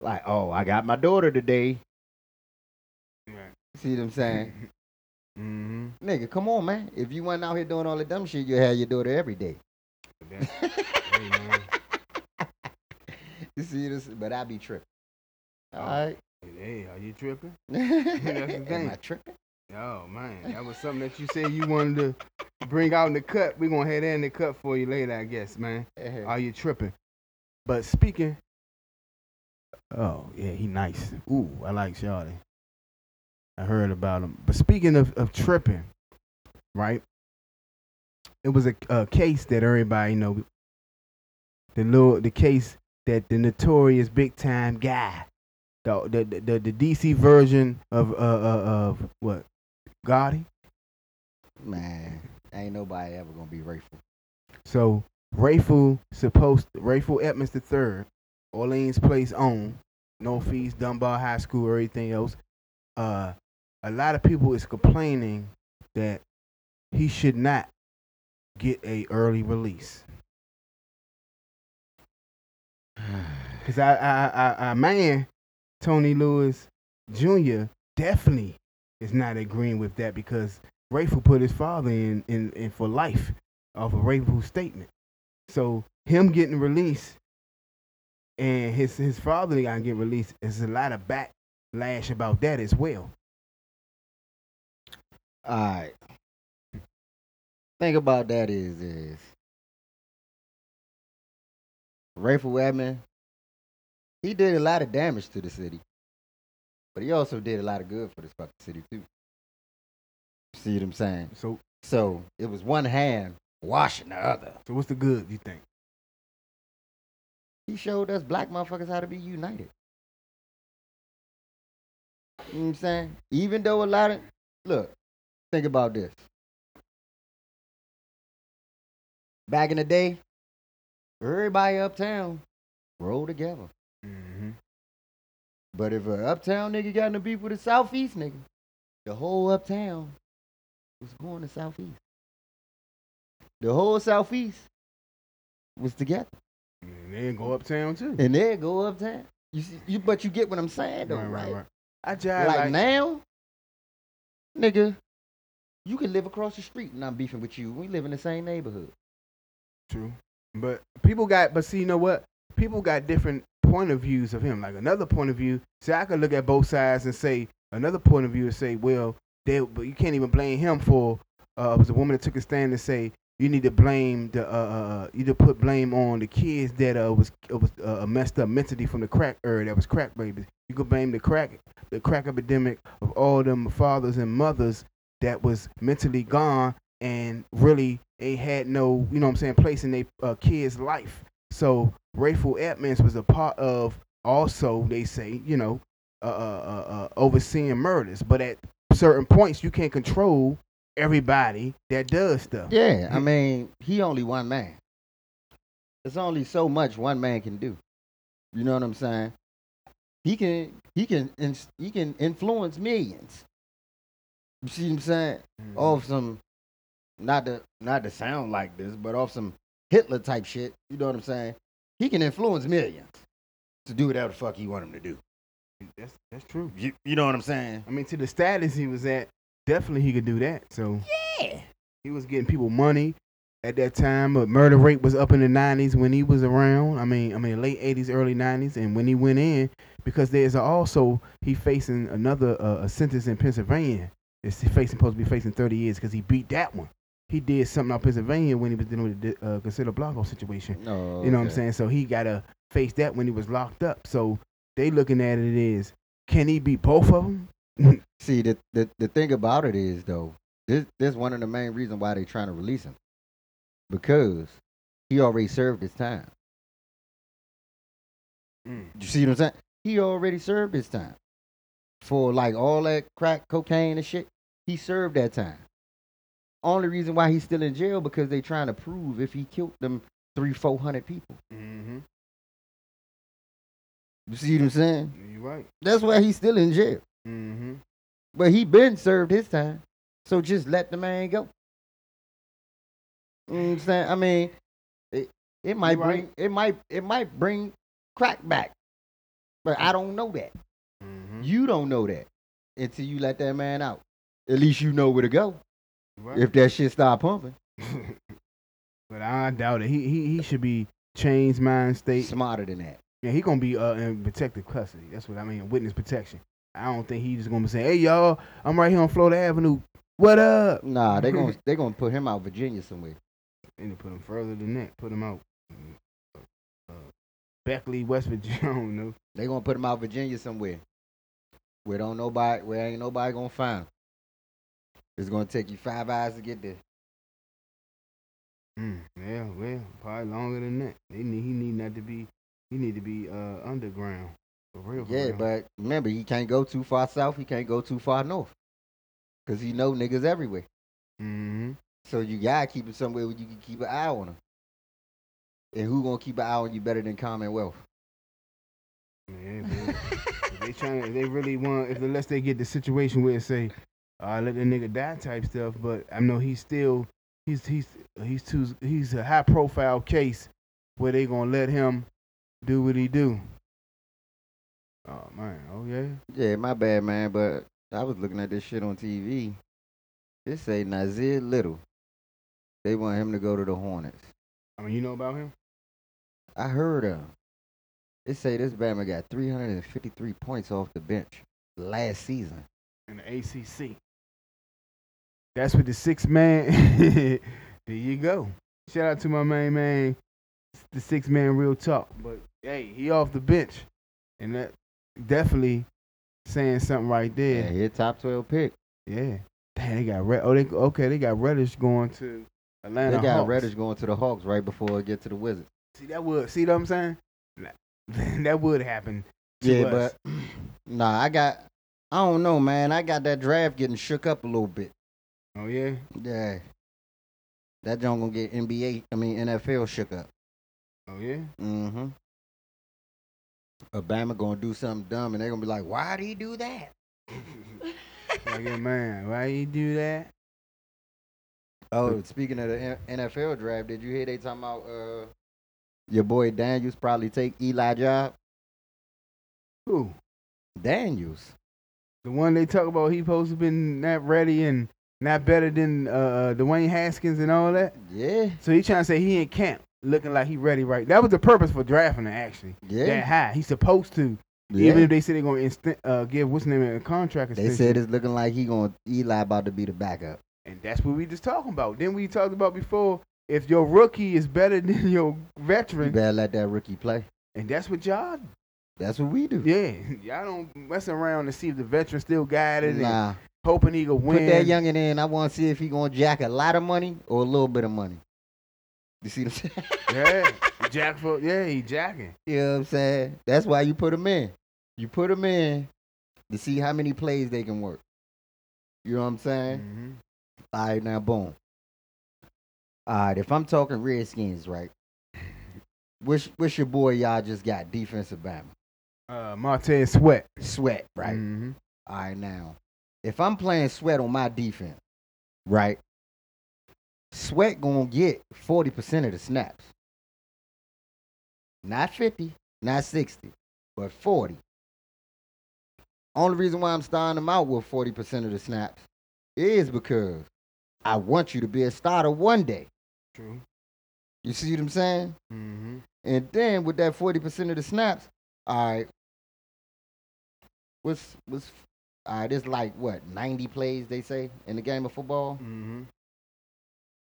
Like, oh, I got my daughter today. Right. See what I'm saying? (laughs) Mm-hmm. Nigga, come on, man. If you wasn't out here doing all the dumb shit, you'd have your daughter every day. (laughs) You see this? But I be tripping. All right. You tripping? (laughs) Am the thing. I tripping? Oh man, that was something that you said you wanted to bring out in the cut. We're gonna head in the cut for you later, I guess, man. Are you tripping? But speaking Oh, yeah, he nice. Ooh, I like Shawty. I heard about him. But speaking of, of tripping, right? It was a, a case that everybody know. The little the case that the notorious big time guy, the the the, the DC version of uh, uh of what Gotti. Man, ain't nobody ever gonna be grateful. So Rayful supposed Rayful Edmonds the third, Orleans Place own, no fees, Dunbar High School or anything else. Uh, a lot of people is complaining that he should not get a early release. (sighs) Cause I, I, I, I, man, Tony Lewis Jr. definitely is not agreeing with that because Rayful put his father in, in, in for life off a Rayful statement. So him getting released and his his father gotta get released, there's a lot of backlash about that as well. All right. Think about that is is Rayful Edmond, he did a lot of damage to the city. But he also did a lot of good for this fucking city too. See what I'm saying? So So it was one hand washing the other. so what's the good you think? He showed us black motherfuckers how to be united. You know what I'm saying? Even though a lot of look, think about this. Back in the day, everybody uptown rolled together. But if a uptown nigga got in a beef with a southeast nigga, the whole uptown was going to southeast. The whole southeast was together. And they go uptown too. And they go uptown. You see, you but you get what I'm saying though, right? I jive Like, like, now, nigga, you can live across the street and I'm beefing with you. We live in the same neighborhood. True. But people got, but see, you know what? People got different point of views of him. Like another point of view, see, I could look at both sides and say another point of view and say, well, they, but you can't even blame him for. Uh, it was a woman that took a stand and say you need to blame the, uh, uh, you need to put blame on the kids that uh was uh, was uh, messed up mentally from the crack era that was crack babies. You could blame the crack, the crack epidemic of all them fathers and mothers that was mentally gone and really they had no, you know what I'm saying, place in their uh, kid's life. So Rayful Edmonds was a part of also, they say, you know, uh, uh, uh, uh, overseeing murders. But at certain points, you can't control everybody that does stuff. Yeah, I mean, he only one man. There's only so much one man can do. You know what I'm saying? He can he can he can influence millions. You see what I'm saying? Mm-hmm. Off some not to not to sound like this, but off some Hitler type shit. You know what I'm saying? He can influence millions to do whatever the fuck he want him to do. That's that's true. You you know what I'm saying? I mean, to the status he was at, definitely he could do that. So Yeah. he was getting people money at that time. But murder rate was up in the nineties when he was around. I mean, I mean late eighties, early nineties, and when he went in, because there's also he facing another uh, a sentence in Pennsylvania. It's facing supposed to be facing thirty years because he beat that one. He did something out Pennsylvania when he was dealing with the uh, Consider Blanco situation. No. You know what I'm saying? So he got to face that when he was locked up. So they looking at it is, can he beat both of them? (laughs) See, the, the the thing about it is though, this this one of the main reasons why they trying to release him, because he already served his time. Mm. You see what I'm saying? He already served his time for like all that crack cocaine and shit. He served that time. Only reason why he's still in jail because they trying to prove if he killed them three, four hundred people. Mm-hmm. You see what I'm saying? You're right. That's why he's still in jail. Mm-hmm. But he been served his time. So just let the man go. You know what I'm saying? I mean, it, It might You bring right. it might it might bring crack back. But I don't know that. Mhm. You don't know that until you let that man out. At least you know where to go Right. if that shit stop pumping. (laughs) but I doubt it. He he he should be changed mind state. Smarter than that. Yeah, he gonna be uh, in protective custody. That's what I mean, witness protection. I don't think he's just gonna be saying, "Hey y'all, I'm right here on Florida Avenue. What up?" Nah, they gonna (laughs) they gonna put him out Virginia somewhere. To put him further than that. Put him out. Uh, Beckley, West Virginia. (laughs) I don't know. They gonna put him out Virginia somewhere. Where don't nobody where ain't nobody gonna find him. It's gonna take you five hours to get there. Mm, yeah, well, probably longer than that. They need, he need not to be. He need to be uh, underground. For real. For Yeah, real. but remember he can't go too far south, he can't go too far north. Cause he know niggas everywhere. hmm So you gotta keep it somewhere where you can keep an eye on him. And who gonna keep an eye on you better than Commonwealth? Yeah, but (laughs) if they trying, if they really want, if unless they get the situation where it say, uh, let the nigga die type stuff. But I know he's still, he's he's he's too, he's a high profile case where they gonna let him do what he do. Oh man, oh yeah. Yeah, my bad man, but I was looking at this shit on TV. It say Nassir Little. They want him to go to the Hornets. I mean, you know about him? I heard him. It say this Bama got 353 points off the bench last season. in the ACC. That's what the six man. (laughs) there you go. Shout out to my main man, the six man real talk. But hey, he off the bench, and that definitely saying something right there. Yeah, he a top 12 pick. Yeah. Damn, they got Red. Oh, they okay. They got Reddish going to Atlanta. They got Hawks. Reddish going to the Hawks right before it get to the Wizards. See that would. See what I'm saying? (laughs) that would happen. Yeah, us. but (clears throat) nah, I got. I don't know, man. I got that draft getting shook up a little bit. Oh yeah. Yeah, that joint gonna get NBA. I mean NFL shook up. Oh yeah. Mm-hmm. Obama gonna do something dumb, and they're gonna be like, "Why did he do that?" (laughs) like man, why you do that? Oh, speaking of the NFL draft, did you hear they talking about uh your boy Daniels probably take Eli job? Who? Daniels. The one they talk about, he supposed to been not ready and not better than uh, uh, Dwayne Haskins and all that. Yeah, So he trying to say he in camp, looking like he ready right. That was the purpose for drafting him actually. Yeah. That high, he's supposed to. yeah. Even if they say they're gonna inst- uh, give what's the name a contract they said it's looking like he gonna Eli about to be the backup. and that's what we just talking about. Then we talked about before. If your rookie is better (laughs) than your You veteran, better let that rookie play. and that's what y'all, That's what we do. yeah, (laughs) y'all don't mess around to see if the veteran still got it and Nah, hoping he gonna win. put that youngin in. I want to see if he gonna jack a lot of money or a little bit of money. You see what I'm saying? (laughs) yeah, Jack for yeah, he jacking. You know what I'm saying? That's why you put them in. You put them in to see how many plays they can work. You know what I'm saying? hmm All right, now boom. All right, if I'm talking Redskins, right? Which which your boy y'all just got defensive Bama? Uh, Montez Sweat. Sweat, right? Mhm. All right, now if I'm playing Sweat on my defense, right? Sweat gonna get forty percent of the snaps, not fifty, not sixty, but forty. Only reason why I'm starting him out with forty percent of the snaps is because I want you to be a starter one day. True. You see what I'm saying? Mm-hmm. And then with that forty percent of the snaps, all right. What's what's all right? It's like what ninety plays they say in the game of football. Mm-hmm.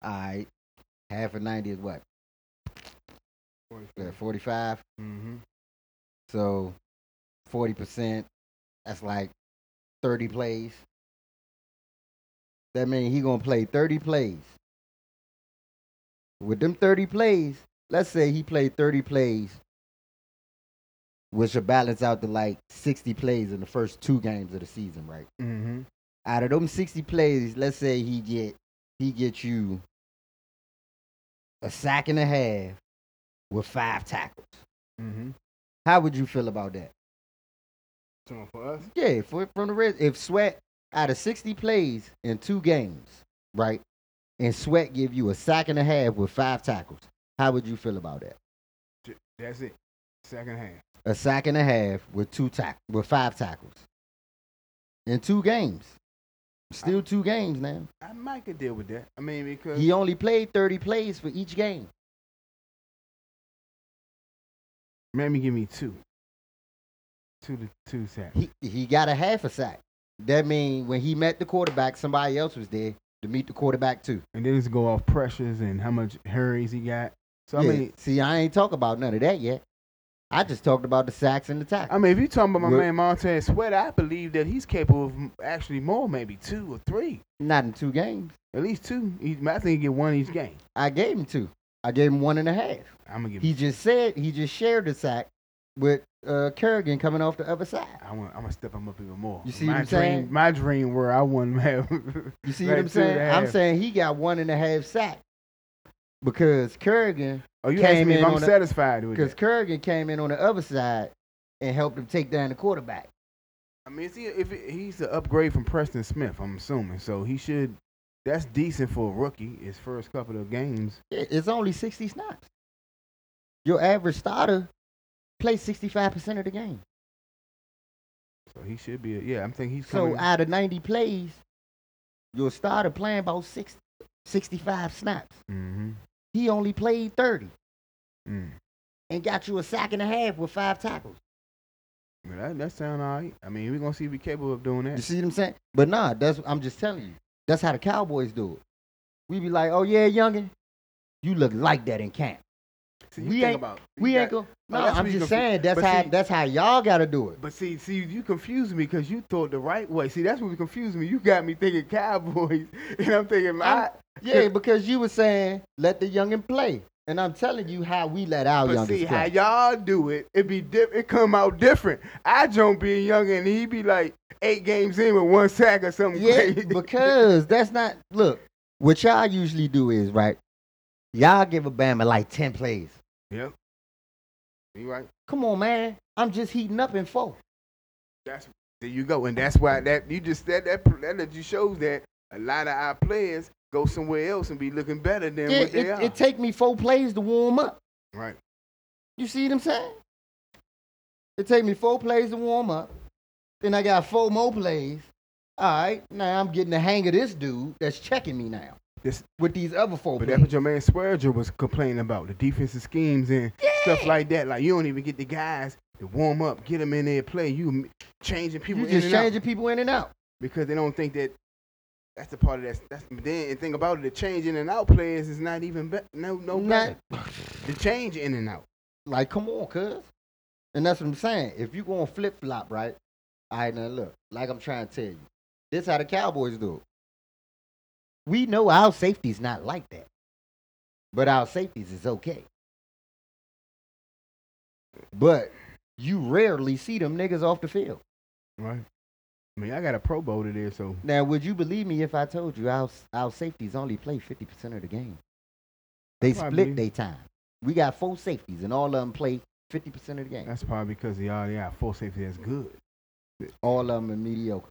All right, half of ninety is what? Yeah, forty-five. Mm-hmm. So forty percent, that's like thirty plays. That means he gonna play thirty plays. With them thirty plays, let's say he played thirty plays, which should balance out to like sixty plays in the first two games of the season, right? Mm-hmm. Out of them sixty plays, let's say he get he get you a sack and a half with five tackles. Mm-hmm. How would you feel about that? For us, Yeah, for, from the red. if Sweat out of 60 plays in two games, right, and Sweat give you a sack and a half with five tackles, How would you feel about that? That's it. Second half. A sack and a half with two tack with five tackles in two games. Still two games now. I might could deal with that. I mean, because He only played 30 plays for each game. maybe give me two. Two to two sacks. He he got a half a sack. That means when he met the quarterback, somebody else was there to meet the quarterback too. And then it's go off pressures and how much hurries he got. So I Yeah, mean, see, I ain't talk about none of that yet. I just talked about the sacks and the tackles. I mean, if you're talking about my Well- man Montez Sweat, I believe that he's capable of actually more, maybe two or three, Not in two games. at least two. He, I think he get one each game. I gave him two. I gave him one and a half. I'm gonna give. He just said he just shared the sack with uh, Kerrigan coming off the other side. I want. I'm gonna step him up even more. You see my what I'm dream, saying? My dream where I want him to have. You see (laughs) like what I'm two and a saying? I'm saying he got one and a half sack because Kerrigan Oh, you came me if in I'm the- satisfied with because. Kerrigan came in on the other side and helped him take down the quarterback. I mean, is he, if it, he's the upgrade from Preston Smith, I'm assuming, so he should. That's decent for a rookie. His first couple of games. Yeah, It's only 60 snaps. Your average starter plays 65% of the game. So he should be. A, yeah, I'm thinking he's coming So out of 90 plays, your starter playing about 60, 65 snaps. mm-hmm. He only played 30 Mm. and got you a sack and a half with five tackles. Well, that that sound all right. I mean, we're gonna see if we capable of doing that. You see what I'm saying? But nah, that's I'm just telling you. That's how the Cowboys do it. We be like, oh yeah, youngin, you look like that in camp. See, we ain't- about, We you ain't got- go. No, I'm just confu- saying that's but how see- that's how y'all gotta do it. But see, see, you confused me because you thought the right way. See, that's what confused me. You got me thinking Cowboys, (laughs) and I'm thinking, I, Yeah, because you were saying let the youngin play, and I'm telling you how we let our but youngins see how y'all do it. It be diff- It come out different. I don't be young, and he be like eight games in with one sack or something Yeah, because that's not look. What y'all usually do is right. Y'all give a Bama like ten plays. yep. You right. Come on, man. I'm just heating up in four. That's there you go, and that's why that you just that that that, that just shows that a lot of our players go somewhere else and be looking better than Yeah, what they it, are. it take me four plays to warm up. right. You see what I'm saying? It take me four plays to warm up. Then I got four more plays. All right, now I'm getting the hang of this dude that's checking me now This, with these other folks. but that's what your man Swearinger was complaining about the defensive schemes and stuff like that. Like you don't even get the guys to warm up, get them in there, play. You changing people you in just and out changing people in and out. because they don't think that that's the part of that. That's then the thing about it, the change in and out players is not even be- no no Not- (laughs) The change in and out. Like, come on, cuz. And that's what I'm saying. If you going flip flop, right? All right, now look, like I'm trying to tell you, this how the Cowboys do it. We know our safety's not like that, but our safeties is okay. But you rarely see them niggas off the field. Right. I mean, I got a Pro Bowl today, so Now, would you believe me if I told you our our safeties only play 50% of the game? They Probably. split their time. We got four safeties, and all of them play 50% of the game. that's probably because y'all got four safeties that's good. All of them are mediocre.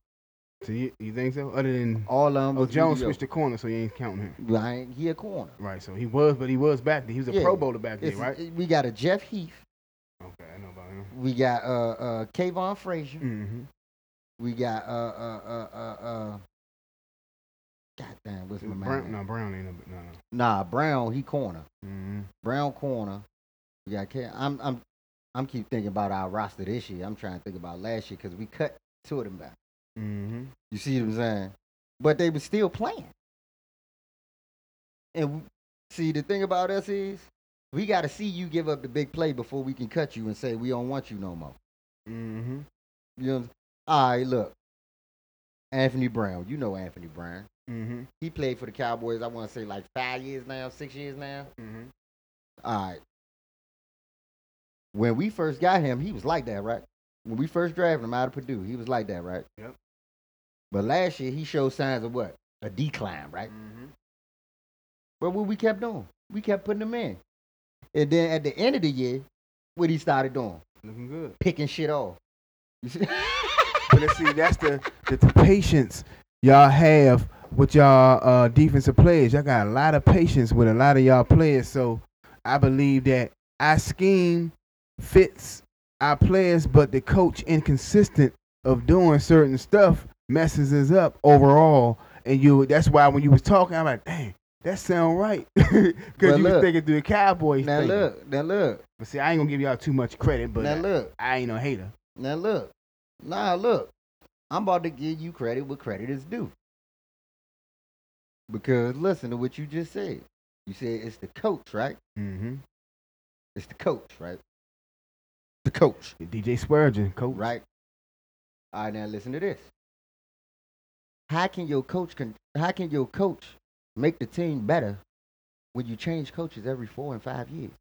So you, you think so? Other than All of them. oh, Jones switched the corner, so you ain't counting him. Ain't he a corner. Right. So he was, but he was back then. He was a Yeah. Pro Bowler back then, It's- right? We got a Jeff Heath. Okay, I know about him. We got uh uh Kavon Frazier. Mm-hmm. We got uh uh uh uh uh. God damn, what's my man? Brown, name? no, Brown ain't a, no, no. Nah, Brown. He corner. Mm-hmm. Brown corner. We got K. I'm I'm I'm keep thinking about our roster this year. I'm trying to think about last year because we cut two of them back. Mm-hmm. You see what I'm saying? But they were still playing. And see, the thing about us is, we got to see you give up the big play before we can cut you and say we don't want you no more. Mm-hmm. You know? What I'm, all right, look. Anthony Brown, you know Anthony Brown. Mm-hmm. He played for the Cowboys. I want to say like five years now, six years now. Mm-hmm. All right. When we first got him, he was like that, right? When we first drafted him out of Purdue, he was like that, right? Yep. But last year, he showed signs of what? A decline, right? Mm-hmm. But what we kept doing, we kept putting him in. And then at the end of the year, what he started doing? Looking good. Picking shit off. You see? (laughs) But let's see, that's the, the the patience y'all have with y'all uh, defensive players. Y'all got a lot of patience with a lot of y'all players. So I believe that our scheme fits our players, but the coach inconsistent of doing certain stuff messes us up overall. And you that's why when you was talking, I'm like, dang, that sound right. (laughs) Because you was look. thinking through the Cowboys Now thing. look, now look, But see, I ain't gonna give y'all too much credit, but now I, look, I ain't no hater. now look, nah look. I'm about to give you credit where credit is due. Because listen to what you just said. You said it's the coach, right? Mm-hmm. It's the coach, right? The coach, DJ Spurgeon, coach. right? All right, now listen to this. How can your coach con- how can your coach make the team better when you change coaches every four and five years?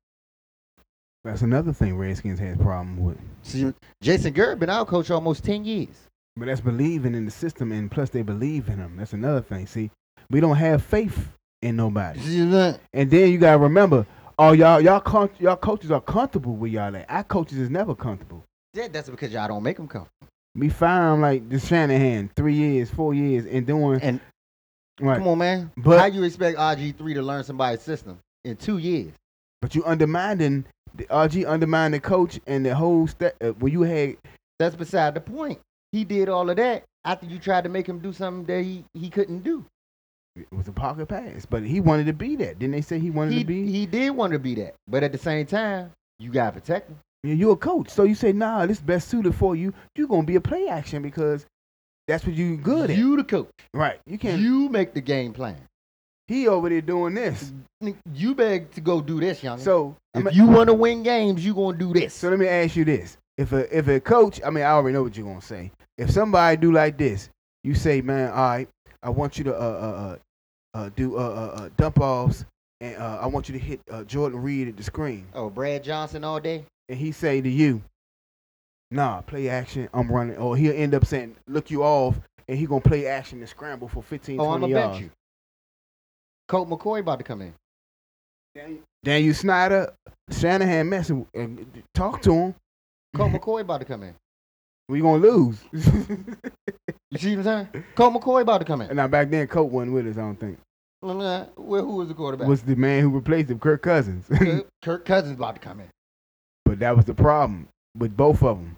That's another thing Redskins has problem with. See, Jason Garrett been our coach almost ten years. But that's believing in the system, and plus they believe in him. That's another thing. See, we don't have faith in nobody. See that? And then you gotta remember, oh y'all, y'all, com- y'all coaches are comfortable with y'all. At. Our coaches is never comfortable. Yeah, that's because y'all don't make them come. We found like the Shanahan, three years, four years, and doing And right. come on, man. But- how you expect RG three to learn somebody's system in two years? But you undermining the RG, undermining the coach and the whole step. Uh, when you had That's beside the point. He did all of that after you tried to make him do something that he, he couldn't do. it was a pocket pass, but he wanted to be that. Didn't they say he wanted He, to be? he did want to be that, but at the same time, you got to protect him. You're a coach, so you say, nah, this best suited for you. You're gonna be a play action because that's what you good at. You the coach. right? You can't. You make the game plan. he over there doing this. You beg to go do this, young. So if you want to win games, you gonna do this. So let me ask you this: If a if a coach, I mean, I already know what you're gonna say. If somebody do like this, you say, man, all right, I want you to uh uh uh, uh do uh uh, uh dump offs, and uh, I want you to hit uh, Jordan Reed at the screen, oh, Brad Johnson all day. And he say to you, nah, play action, I'm running, or he'll end up saying, look you off, and he gonna play action and scramble for 15, Oh, I'm 20 yards. you. Colt McCoy about to come in. Daniel Snyder, Shanahan messing, and talk to him. Colt (laughs) McCoy about to come in. We gonna lose. (laughs) You see what I'm saying? Colt McCoy about to come in. now back then, Coach wasn't with us. I don't think. Uh, Well, who was the quarterback? was the man who replaced him, Kirk Cousins. Kirk- Kirk Cousins about to come in. But that was the problem with both of them.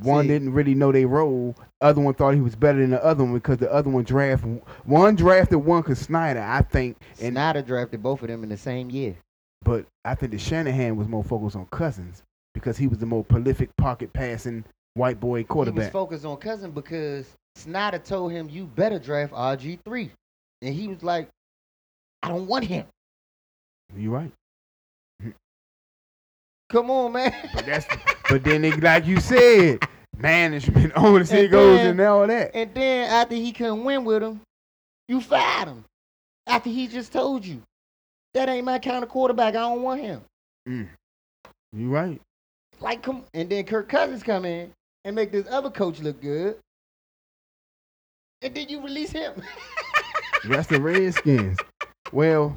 One See- didn't really know their role. Other one thought he was better than the other one because the other one drafted one drafted one cause Snyder, I think, and Snyder drafted both of them in the same year. but I think the Shanahan was more focused on Cousins because he was the more prolific pocket passing white boy quarterback. He was focused on Cousins because Snyder told him you better draft RG three, and he was like, I don't want him. you right. Come on, man. But that's but then they, like you said, management, (laughs) ownership And goes then- and all that. and then after he couldn't win with him, you fired him. After he just told you that ain't my kind of quarterback. I don't want him. Mm. You right. Like, come. And then Kirk Cousins come in and make this other coach look good, and then you release him. (laughs) That's the Redskins. Well,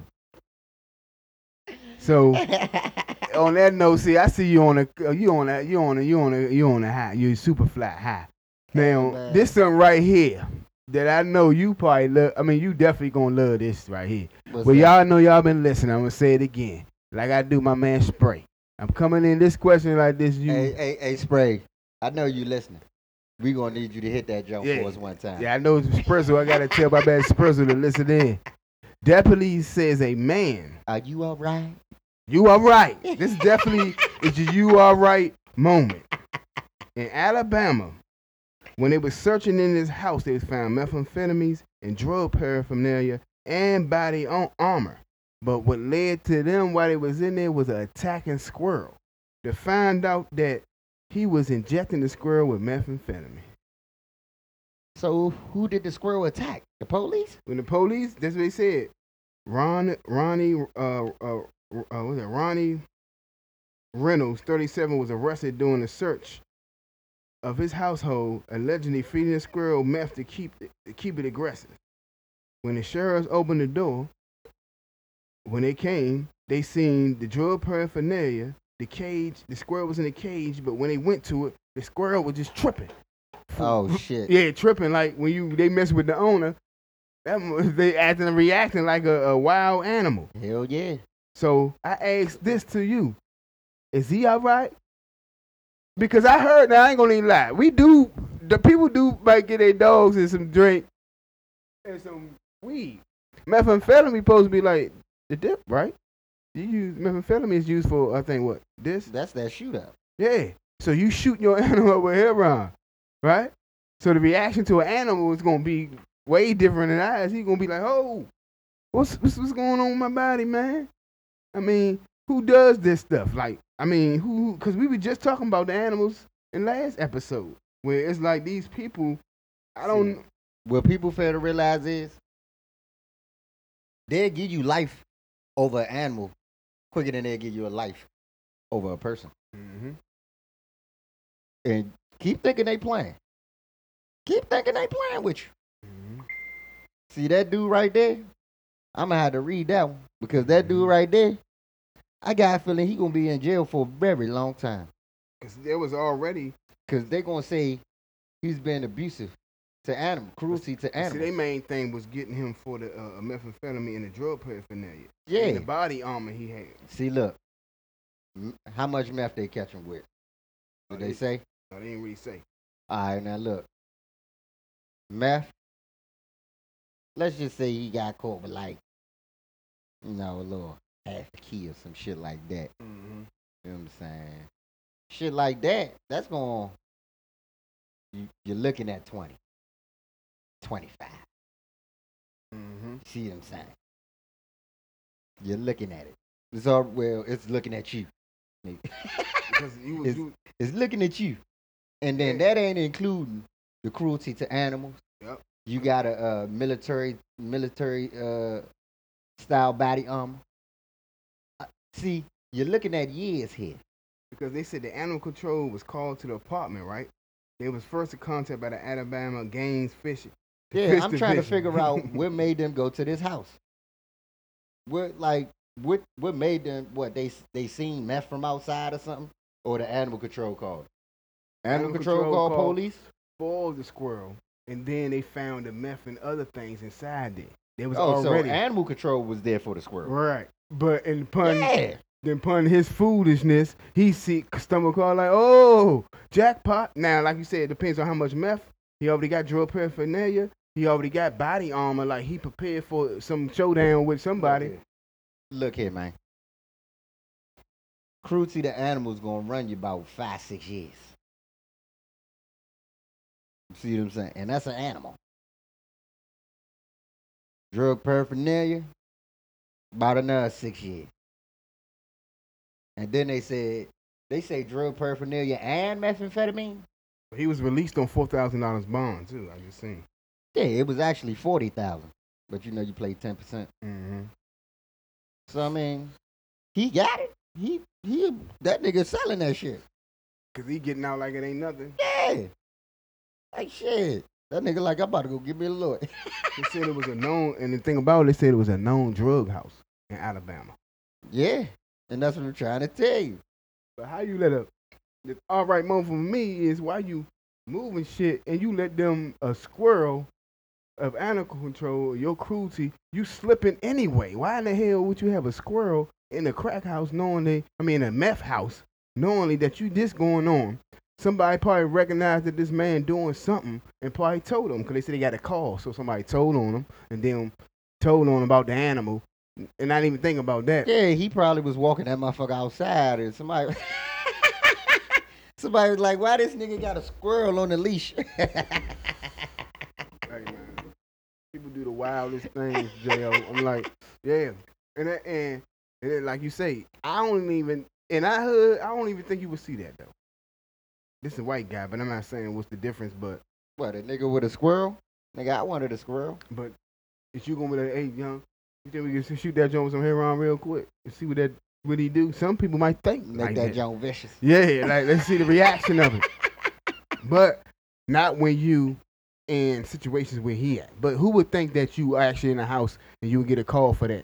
so (laughs) on that note, see, I see you on a uh, you on a you on a you on a you on a high. You super flat high. Now man. this something right here that I know you probably love. I mean, you definitely gonna love this right here. What's Well, that? y'all know y'all been listening. I'm gonna say it again, like I do my man Spray. I'm coming in this question like this. You, Hey, hey, hey, Spray. I know you listening. We gonna need you to hit that jump Yeah. for us one time. Yeah, I know Sprizzle. I gotta tell my man Sprizzle to listen in. Deputy says a man Are you all right? You are right. This definitely (laughs) is a you are right moment. In Alabama, when they were searching in his house, they found methamphetamines and drug paraphernalia and body on armor. But what led to them while they was in there was an attacking squirrel. To find out that he was injecting the squirrel with methamphetamine. So who did the squirrel attack? The police? When the police, that's what they said. Ron, Ronnie, uh, uh, uh, was it Ronnie Reynolds, 37, was arrested during a search of his household, allegedly feeding a squirrel meth to keep it, to keep it aggressive. When the sheriffs opened the door, when they came, they seen the drug paraphernalia, the cage. The squirrel was in the cage, but when they went to it, the squirrel was just tripping. (laughs) Oh shit. Yeah, tripping like when you they mess with the owner, that (laughs) they acting and reacting like a, a wild animal. Hell yeah. So I ask this to you: Is he all right? Because I heard. Now I ain't gonna even lie. We do. The people do might get their dogs and some drink and some weed. Methamphetamine supposed to be like the dip, right? You use methamphetamine is used for I think what this. That's that shootout. Yeah. So you shoot your (laughs) animal with heroin, right? So the reaction to an animal is gonna be way different than ours. He's gonna be like, "Oh, what's what's, what's going on with my body, man?" I mean, who does this stuff? Like, I mean, who? Because we were just talking about the animals in last episode, where it's like these people. I don't. What people fail to realize is they'll give you life over an animal quicker than they'll give you a life over a person. Mm-hmm. And keep thinking they playing. Keep thinking they playing with you. Mm-hmm. See that dude right there? I'm gonna have to read that one because that Mm-hmm. dude right there, I got a feeling he gonna be in jail for a very long time. Because there was already. Cause they gonna say he's been abusive to animal, cruelty to animals. See, their main thing was getting him for the uh, methamphetamine and the drug paraphernalia. Yeah. And the body armor he had. See, look, how much meth they catch him with? Did they say? No, they didn't really say. All right, now look, meth. Let's just say he got caught with like, you know, a little half a key or some shit like that. Mm-hmm. You know what I'm saying? Shit like that, that's going. You, you're looking at 20, 25. Mm-hmm. See what I'm saying? You're looking at it. It's all well. It's looking at you. (laughs) Because you It's- you, it's looking at you, and then Yeah. that ain't including the cruelty to animals. Yep. You got a, uh military military uh, style body armor. See, you're looking at years here. because they said the animal control was called to the apartment, right? They was first in contact by the Alabama Gaines Fishing. Yeah, Fish I'm trying to figure out (laughs) what made them go to this house. What like what what made them what they they seen meth from outside or something or the animal control called. Animal, Animal control, control called called- police. Spoiled the squirrel, and then they found the meth and other things inside there. There was Oh, already so animal control was there for the squirrel. right, but in pun Yeah. then pun his foolishness, he see stumble call like, oh jackpot. Now, like you said, it depends on how much meth. He already got drug paraphernalia. He already got body armor. Like he prepared for some showdown with somebody. Look here, man. Cruelty to animals gonna run you about five, six years. See what I'm saying? And that's an animal. Drug paraphernalia, about another six years. And then they said they say drug paraphernalia and methamphetamine. He was released on four thousand dollars bond too. I just seen. Yeah, it was actually forty thousand. But you know you played ten percent. Mm-hmm. So I mean, he got it. He he that nigga selling that shit. Cause he getting out like it ain't nothing. Yeah. Like shit. That nigga like I'm about to go give me a look. (laughs) They said it was a known, and the thing about it, they said it was a known drug house in Alabama. yeah. And that's what I'm trying to tell you. But how you let a the all right moment for me is why you moving shit and you let them a squirrel of animal control, your cruelty, you slipping anyway. Why in the hell would you have a squirrel in a crack house knowing they I mean a meth house, knowing that you this going on? Somebody probably recognized that this man doing something and probably told them because they said they got a call. So somebody told on him and then told on about the animal and not even think about that. Yeah, he probably was walking that motherfucker outside and somebody (laughs) Somebody was like, why this nigga got a squirrel on the leash? (laughs) Hey man, people do the wildest things, Jo. I'm like, yeah, and and and like you say, I don't even, and I heard, I don't even think you would see that though. This is a white guy, but I'm not saying what's the difference, but what, a nigga with a squirrel? Nigga, I wanted a squirrel. but if you gonna be like, hey young, you think we can shoot that joint with some heroin real quick and see what that what he do? Some people might think Make like that that. joint vicious. Yeah, like let's see the (laughs) reaction of it. But not when you in situations where he at. But who would think that you actually in a house and you would get a call for that?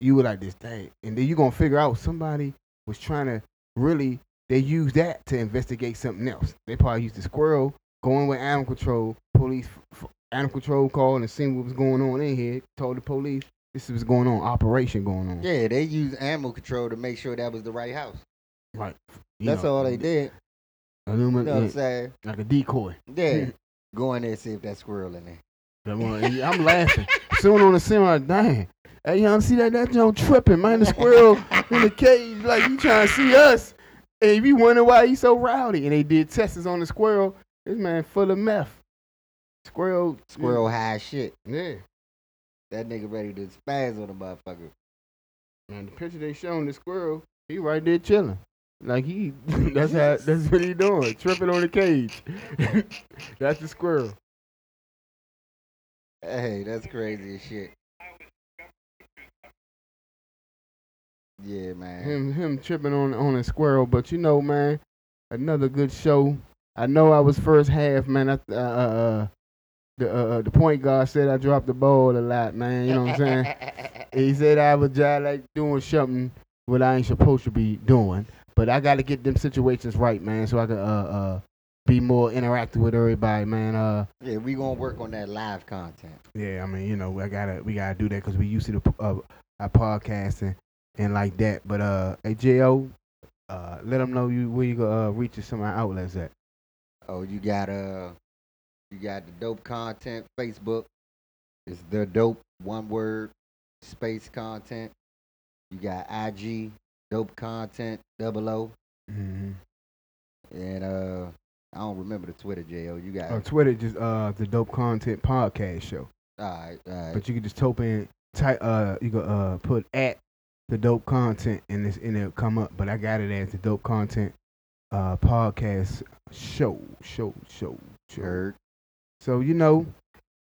You would like this thing. And then you gonna figure out somebody was trying to really they use that to investigate something else. They probably used the squirrel going with animal control, police animal control called and seen what was going on in here, told the police, this was going on, operation going on. Yeah, they used animal control to make sure that was the right house. Right. You That's know, all they did. illumi- You know what I'm saying? like a decoy. Yeah. (laughs) Go in there and see if that squirrel in there. Come on, and I'm laughing. Soon on the scene, I'm. Hey, y'all see that? That Joe tripping, man. The squirrel in the cage, like he trying to see us. And if you wonder why he's so rowdy. And they did tests on the squirrel. This man full of meth. Squirrel. Squirrel high shit. Yeah. That nigga ready to spaz on the motherfucker. Man, the picture they showing the squirrel, he right there chilling. Like he, (laughs) that's how, that's what he doing, tripping on the cage. (laughs) that's the squirrel. Hey, that's crazy as shit. Yeah, man. him him tripping on on a squirrel. But you know, man, another good show. I know I was first half, man. I, uh, uh, the uh, the point guard said I dropped the ball a lot, man. You know what I'm saying? (laughs) he said I was just like doing something what I ain't supposed to be doing. But I got to get them situations right, man, so I can uh uh be more interactive with everybody, man. Uh, yeah, we gonna work on that live content. yeah, I mean, you know, I gotta we gotta do that because we used to the uh, our podcasting and like that. But uh, hey, Jo, uh, let them know you where you go uh, reach some of our outlets at. Oh, you got uh, you got the dope content Facebook. It's the dope one word space content. You got IG dope content double O Mm-hmm. and uh, I don't remember the Twitter Jo. You got On Twitter, just uh, the Dope Content Podcast Show. all right, all right. But you can just type in, type uh, you can uh put at the Dope Content and it's and it'll come up. But I got it as the Dope Content uh podcast show, show, show, show. So you know,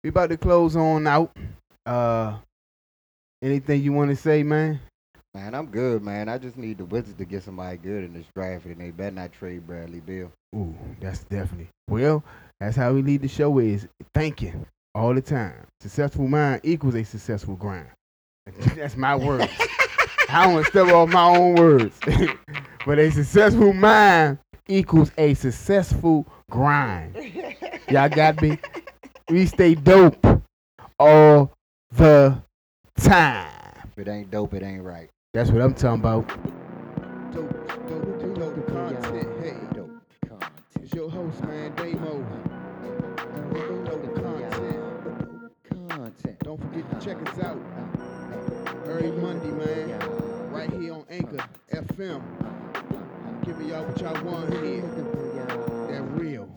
we about to close on out. Uh, anything you want to say, man? Man, I'm good, man. I just need the Wizards to get somebody good in this draft, and they better not trade Bradley Beal. Ooh, that's definitely. Well, that's how we lead the show is thinking all the time. Successful mind equals a successful grind. (laughs) that's my words. (laughs) I don't want to step off my own words. but a successful mind equals a successful grind. Y'all got me? We stay dope all the time. If it ain't dope, it ain't right. That's what I'm talking about. Dope, dope, dope content. Hey, dope content. It's your host, man, Damo. Dope content. Content. Don't forget to check us out every Monday, man. Right here on Anchor FM. Giving y'all what y'all want here. That real.